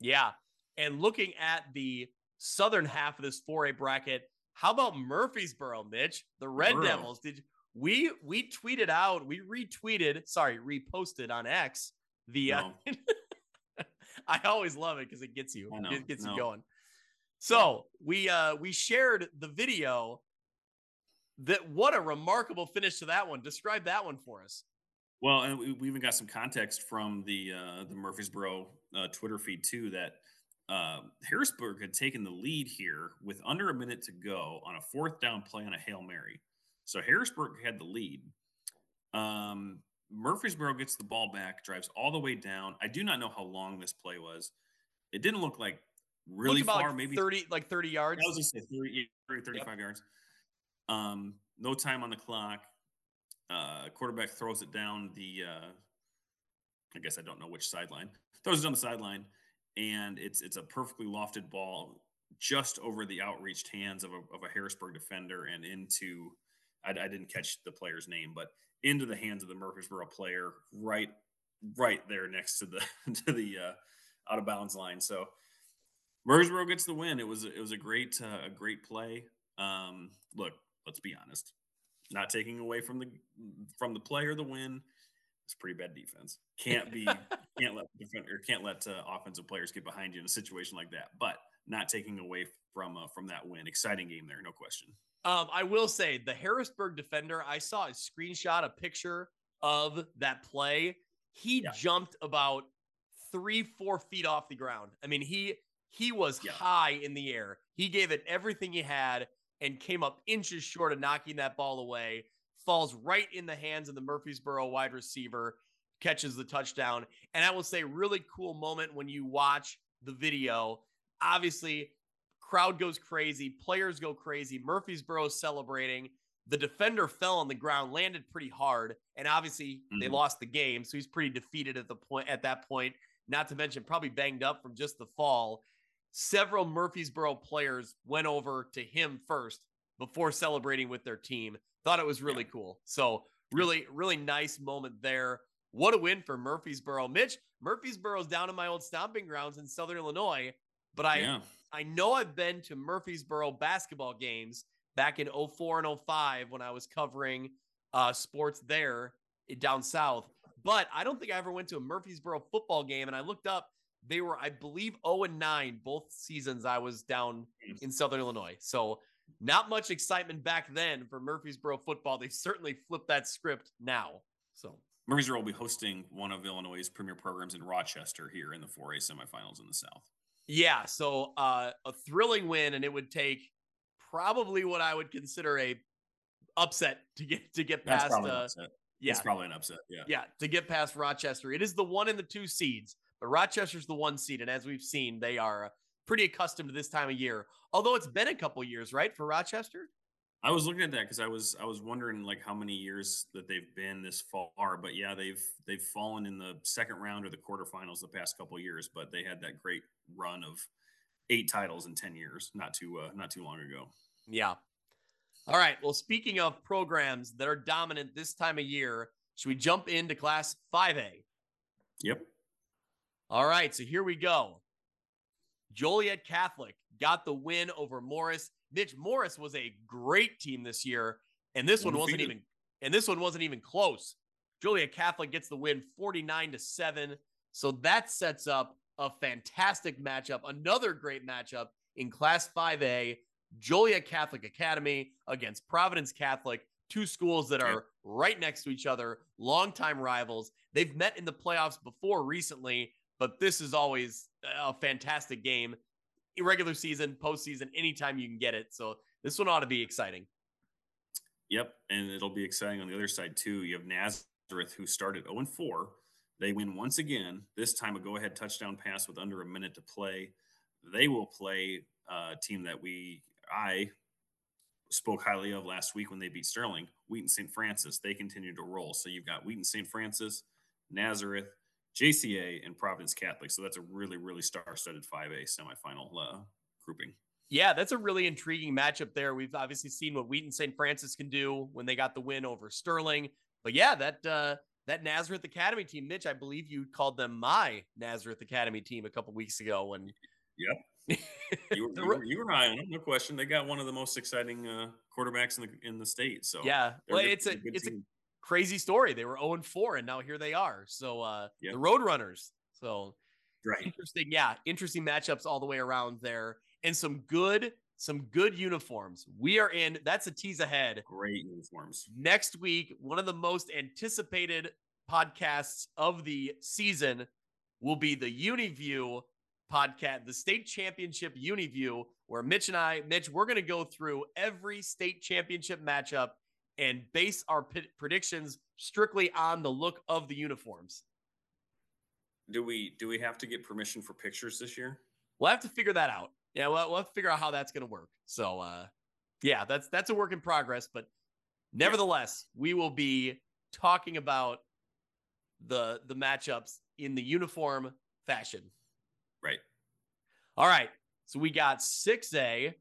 Yeah. And looking at the southern half of this 4A bracket, how about Murphysboro, Mitch? The Red. Devils. Did we we tweeted out, we retweeted, sorry, reposted on X the uh, no. uh, I always love it because it gets you. It gets no. you going. So we uh we shared the video that what a remarkable finish to that one. Describe that one for us. Well, and we, we even got some context from the uh, the Murphysboro uh, Twitter feed too that uh, Harrisburg had taken the lead here with under a minute to go on a fourth down play on a hail mary. So Harrisburg had the lead. Um, Murphysboro gets the ball back, drives all the way down. I do not know how long this play was. It didn't look like really far, like maybe 30, like 30 yards. I was just say 30, 30 35 yep. yards. Um, no time on the clock. Uh, quarterback throws it down the, uh, I guess I don't know which sideline. Throws it on the sideline, and it's it's a perfectly lofted ball just over the outreached hands of a, of a Harrisburg defender and into. I, I didn't catch the player's name, but into the hands of the Murphysboro player, right, right there next to the to the uh, out of bounds line. So Murphysboro gets the win. It was it was a great uh, a great play. Um, look, let's be honest. Not taking away from the from the player the win. It's pretty bad defense. Can't be can't let defender can't let uh, offensive players get behind you in a situation like that. But not taking away from uh, from that win. Exciting game there, no question. Um, I will say the Harrisburg defender. I saw a screenshot, a picture of that play. He yeah. jumped about three, four feet off the ground. I mean, he he was yeah. high in the air. He gave it everything he had and came up inches short of knocking that ball away. Falls right in the hands of the Murphysboro wide receiver, catches the touchdown. And I will say, really cool moment when you watch the video. Obviously, crowd goes crazy, players go crazy. Murphysboro celebrating. The defender fell on the ground, landed pretty hard, and obviously mm-hmm. they lost the game. So he's pretty defeated at the point at that point. Not to mention probably banged up from just the fall several Murphysboro players went over to him first before celebrating with their team. Thought it was really yeah. cool. So, really, really nice moment there. What a win for Murphysboro. Mitch, Murphysboro's down in my old stomping grounds in Southern Illinois, but I yeah. I know I've been to Murphysboro basketball games back in 04 and 05 when I was covering uh, sports there down south. But I don't think I ever went to a Murphysboro football game. And I looked up they were, I believe, 0 and 9 both seasons I was down in Southern Illinois. So not much excitement back then for Murphysboro football. They certainly flipped that script now. So Murphysboro will be hosting one of Illinois' premier programs in Rochester here in the 4A semifinals in the South. Yeah, so uh, a thrilling win, and it would take probably what I would consider a upset to get to get past. Uh, yeah, it's probably an upset. Yeah, yeah, to get past Rochester. It is the one and the two seeds. But Rochester's the one seed, and as we've seen, they are pretty accustomed to this time of year. Although it's been a couple years, right, for Rochester. I was looking at that because I was I was wondering like how many years that they've been this far, but yeah, they've they've fallen in the second round or the quarterfinals the past couple years, but they had that great run of eight titles in ten years, not too uh, not too long ago. Yeah. All right. Well, speaking of programs that are dominant this time of year, should we jump into Class Five A? Yep. All right, so here we go. Joliet Catholic got the win over Morris. Mitch Morris was a great team this year, and this one wasn't even and this one wasn't even close. Joliet Catholic gets the win 49 to 7. So that sets up a fantastic matchup, another great matchup in Class 5A, Joliet Catholic Academy against Providence Catholic, two schools that are right next to each other, longtime rivals. They've met in the playoffs before recently, but this is always a fantastic game. Regular season, postseason, anytime you can get it. So this one ought to be exciting. Yep, and it'll be exciting on the other side too. You have Nazareth who started 0 and 4. They win once again. This time a go-ahead touchdown pass with under a minute to play. They will play uh, a team that we I spoke highly of last week when they beat Sterling, Wheaton St. Francis. They continue to roll. So you've got Wheaton St. Francis, Nazareth, JCA and Providence Catholic. So that's a really, really star-studded 5A semifinal uh, grouping. Yeah, that's a really intriguing matchup there. We've obviously seen what Wheaton St. Francis can do when they got the win over Sterling. But yeah, that uh, that Nazareth Academy team, Mitch, I believe you called them my Nazareth Academy team a couple weeks ago. When yep, you, were, you, were, you were high on them, no question. They got one of the most exciting uh, quarterbacks in the in the state. So yeah, well, it's a, a it's team. a crazy story. They were 0 and four, and now here they are. So uh, yep. the Roadrunners. So right. interesting, yeah, interesting matchups all the way around there and some good some good uniforms. We are in. That's a tease ahead. Great uniforms. Next week, one of the most anticipated podcasts of the season will be the UniView podcast, the state championship UniView, where Mitch and I, Mitch, we're going to go through every state championship matchup and base our p- predictions strictly on the look of the uniforms. Do we do we have to get permission for pictures this year? We'll have to figure that out yeah, well, we'll have to figure out how that's going to work. So, uh, yeah, that's that's a work in progress, but nevertheless, we will be talking about the the matchups in the uniform fashion. Right. All right. So we got 6A.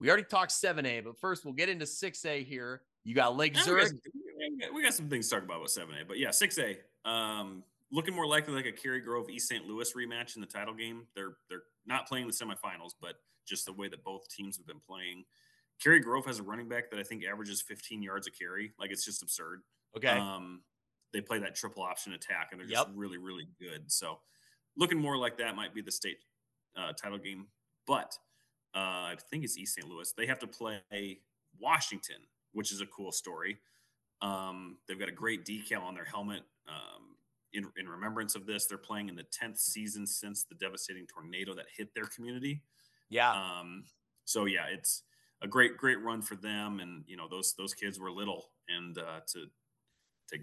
We already talked 7A, but first we'll get into 6A here. You got Lake Zurich. We got, we got some things to talk about with 7A, but yeah, 6A. Um, looking more likely like a Cary Grove East St. Louis rematch in the title game. They're they're not playing the semifinals, but just the way that both teams have been playing. Cary Grove has a running back that I think averages 15 yards a carry. Like it's just absurd. Okay. Um, they play that triple option attack, and they're just yep. really really good. So looking more like that might be the state uh, title game, but uh, I think it's East St. Louis. They have to play Washington, which is a cool story. Um, they've got a great decal on their helmet. Um, in, in remembrance of this. They're playing in the 10th season since the devastating tornado that hit their community. Yeah. Um, so yeah, it's a great, great run for them. And, you know, those, those kids were little and, uh, to, to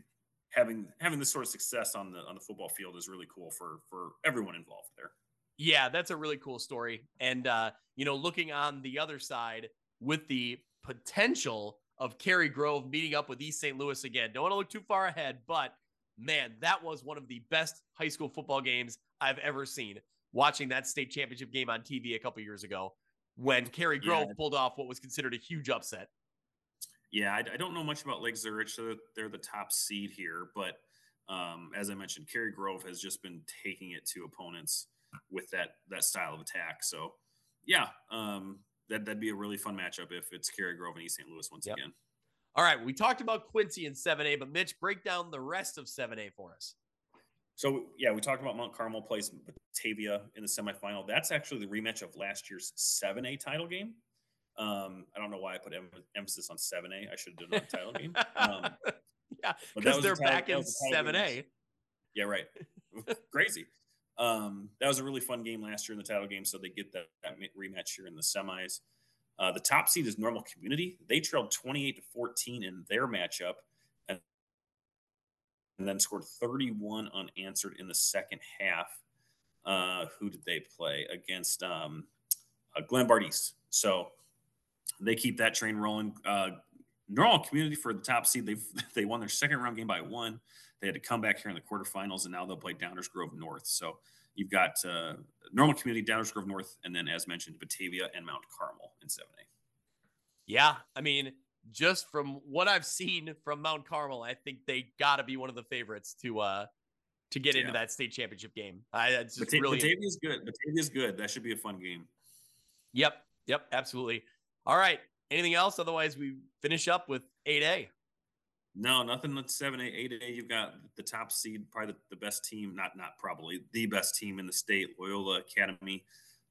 having, having this sort of success on the, on the football field is really cool for, for everyone involved there. Yeah, that's a really cool story. And, uh, you know, looking on the other side with the potential of Cary Grove meeting up with East St. Louis again. Don't want to look too far ahead, but man, that was one of the best high school football games I've ever seen. Watching that state championship game on TV a couple years ago when Cary Grove yeah. pulled off what was considered a huge upset. Yeah, I, I don't know much about Lake Zurich. So they're the top seed here, but um, as I mentioned, Cary Grove has just been taking it to opponents with that that style of attack. So, yeah, um, that that'd be a really fun matchup if it's Cary Grove and East St. Louis once yep. again. All right, we talked about Quincy in 7A, but Mitch, break down the rest of 7A for us. So yeah, we talked about Mount Carmel plays Batavia in the semifinal. That's actually the rematch of last year's 7A title game. Um, I don't know why I put em- emphasis on 7A. I should have done the title game. Um, yeah, because they're title, back in 7A. Yeah, right. Crazy. Um, that was a really fun game last year in the title game, so they get that, that rematch here in the semis. Uh, the top seed is Normal Community. They trailed 28 to 14 in their matchup and, and then scored 31 unanswered in the second half. Uh, who did they play against? Um, uh, Glenbard East. So they keep that train rolling. Normal Community for the top seed. They they won their second round game by one. They had to come back here in the quarterfinals, and now they'll play Downers Grove North. So You've got uh, Normal Community, Downers Grove North, and then, as mentioned, Batavia and Mount Carmel in 7A. Yeah. I mean, just from what I've seen from Mount Carmel, I think they got to be one of the favorites to uh to get yeah. into that state championship game. I it's just Bata- really Batavia's good. Batavia's good. That should be a fun game. Yep. Yep. Absolutely. All right. Anything else? Otherwise, we finish up with 8A. No, nothing with 7A, 8A. You've got the top seed, probably the, the, best team, not not probably the best team in the state, Loyola Academy.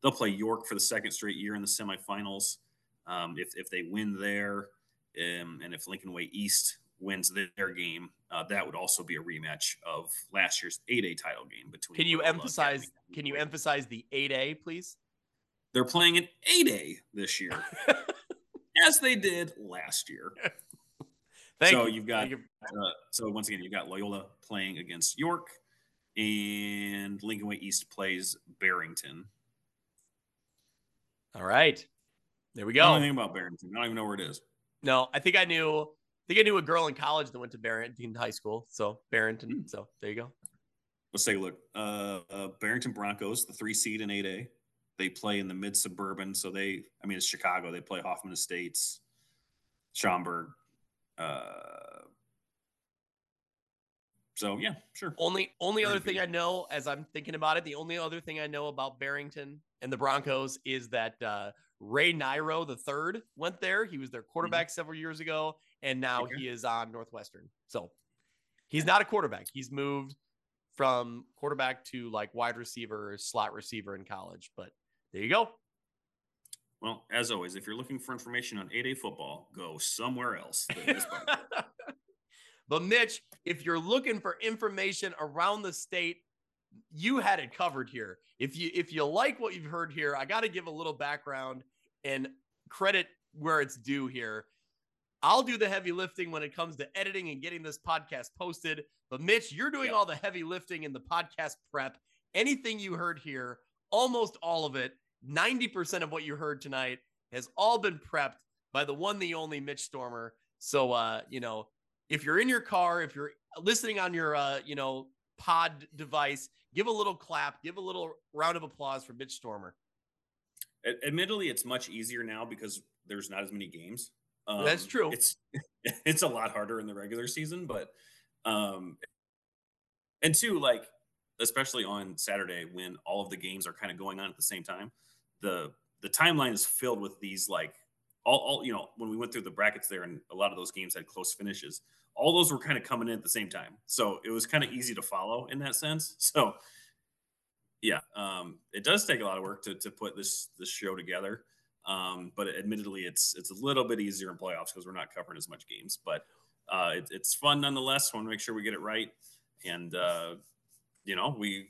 They'll play York for the second straight year in the semifinals. Um, if if they win there, um, and if Lincoln Way East wins their, game, uh, that would also be a rematch of last year's eight A title game between. Can you Loyola emphasize? Academy. Can you emphasize the eight A, please? They're playing an eight A this year, as they did last year. Thank so you. have got you. Uh, so once again you've got Loyola playing against York, and Lincoln Way East plays Barrington. All right, there we go. I don't know anything about Barrington. I don't even know where it is. No, I think I knew. I think I knew a girl in college that went to Barrington High School. So Barrington. Hmm. So there you go. Let's take a look. Uh, uh, Barrington Broncos, the three seed in eight A. they play in the mid suburban. So they, I mean, it's Chicago. They play Hoffman Estates, Schaumburg. Uh, so yeah, sure. Only only other thing I know as I'm thinking about it, the only other thing I know about Barrington and the Broncos is that uh, Ray Niro the third went there. He was their mm-hmm. quarterback mm-hmm. several years ago, and now okay. he is on Northwestern. So he's not a quarterback. He's moved from quarterback to like wide receiver, slot receiver in college. But there you go. Well, as always, if you're looking for information on 8A football, go somewhere else. but Mitch, if you're looking for information around the state, you had it covered here. If you if you like what you've heard here, I got to give a little background and credit where it's due here. I'll do the heavy lifting when it comes to editing and getting this podcast posted. But Mitch, you're doing all the heavy lifting in the podcast prep. Anything you heard here, almost all of it, 90% of what you heard tonight has all been prepped by the one, the only Mitch Stormer. So, uh, you know, if you're in your car, if you're listening on your, uh, you know, pod device, give a little clap, give a little round of applause for Mitch Stormer. Admittedly, it's much easier now because there's not as many games. Um, That's true. It's it's a lot harder in the regular season, but um, and two, like especially on Saturday when all of the games are kind of going on at the same time, the the timeline is filled with these like all, all you know when we went through the brackets there and a lot of those games had close finishes all those were kind of coming in at the same time. So it was kind of easy to follow in that sense. So yeah um, it does take a lot of work to, to put this this show together um, but admittedly it's it's a little bit easier in playoffs because we're not covering as much games but uh, it, it's fun nonetheless. Want to make sure we get it right. And uh, you know we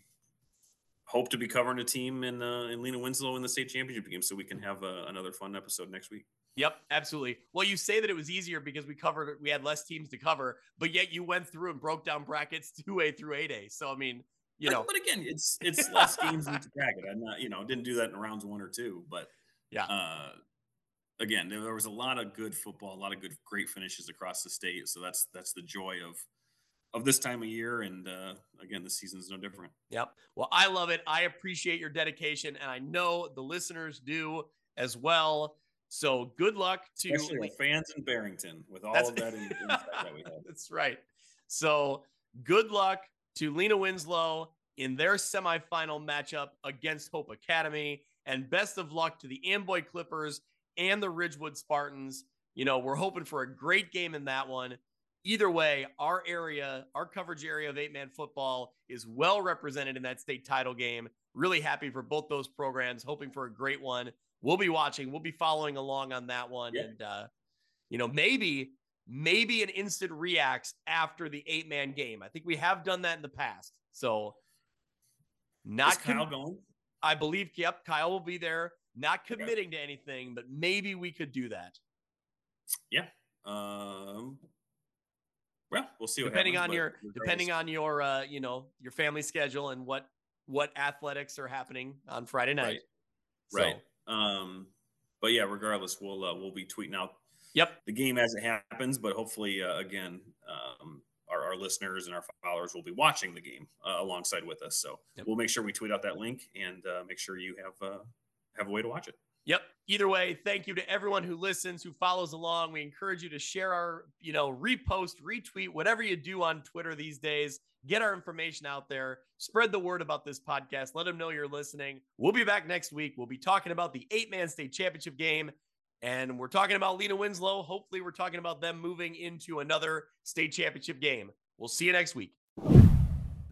hope to be covering a team in uh, in Lena Winslow in the state championship game, so we can have uh, another fun episode next week. Yep, absolutely. Well, you say that it was easier because we covered we had less teams to cover, but yet you went through and broke down brackets two A through eight A. So I mean, you know, but again, it's it's less games in the bracket. I'm not, you know, didn't do that in rounds one or two, but yeah. Uh, again, there was a lot of good football, a lot of good, great finishes across the state. So that's that's the joy of of this time of year. And uh, again, the season is no different. Yep. Well, I love it. I appreciate your dedication, and I know the listeners do as well. So good luck to fans in Barrington with all of that, in, that we have. That's right. So good luck to Lena Winslow in their semifinal matchup against Hope Academy. And best of luck to the Amboy Clippers and the Ridgewood Spartans. You know, we're hoping for a great game in that one either way, our area, our coverage area of eight man football is well represented in that state title game. Really happy for both those programs, hoping for a great one. We'll be watching, we'll be following along on that one. Yeah. And, uh, you know, maybe, maybe an instant reacts after the eight man game. I think we have done that in the past. So, not Kyle going? I believe, yep, Kyle will be there. Not committing okay. to anything, but maybe we could do that. Yeah. Um, well, we'll see. depending happens, on your depending on your uh, you know your family schedule and what what athletics are happening on Friday night. Right. So. right. Um, but yeah, regardless, we'll uh, we'll be tweeting out. Yep. The game as it happens, but hopefully, uh, again, um, our, our listeners and our followers will be watching the game uh, alongside with us. So yep. we'll make sure we tweet out that link and uh, make sure you have uh, have a way to watch it. Yep. Either way, thank you to everyone who listens, who follows along. We encourage you to share our, you know, repost, retweet, whatever you do on Twitter these days. Get our information out there. Spread the word about this podcast. Let them know you're listening. We'll be back next week. We'll be talking about the eight man state championship game. And we're talking about Lena Winslow. Hopefully, we're talking about them moving into another state championship game. We'll see you next week.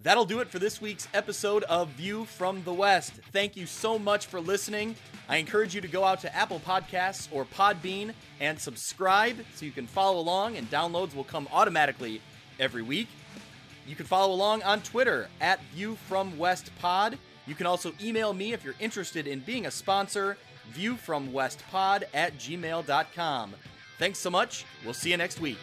That'll do it for this week's episode of View from the West. Thank you so much for listening. I encourage you to go out to Apple Podcasts or Podbean and subscribe so you can follow along, and downloads will come automatically every week. You can follow along on Twitter at View from West Pod. You can also email me if you're interested in being a sponsor, viewfromwestpod at gmail.com. Thanks so much. We'll see you next week.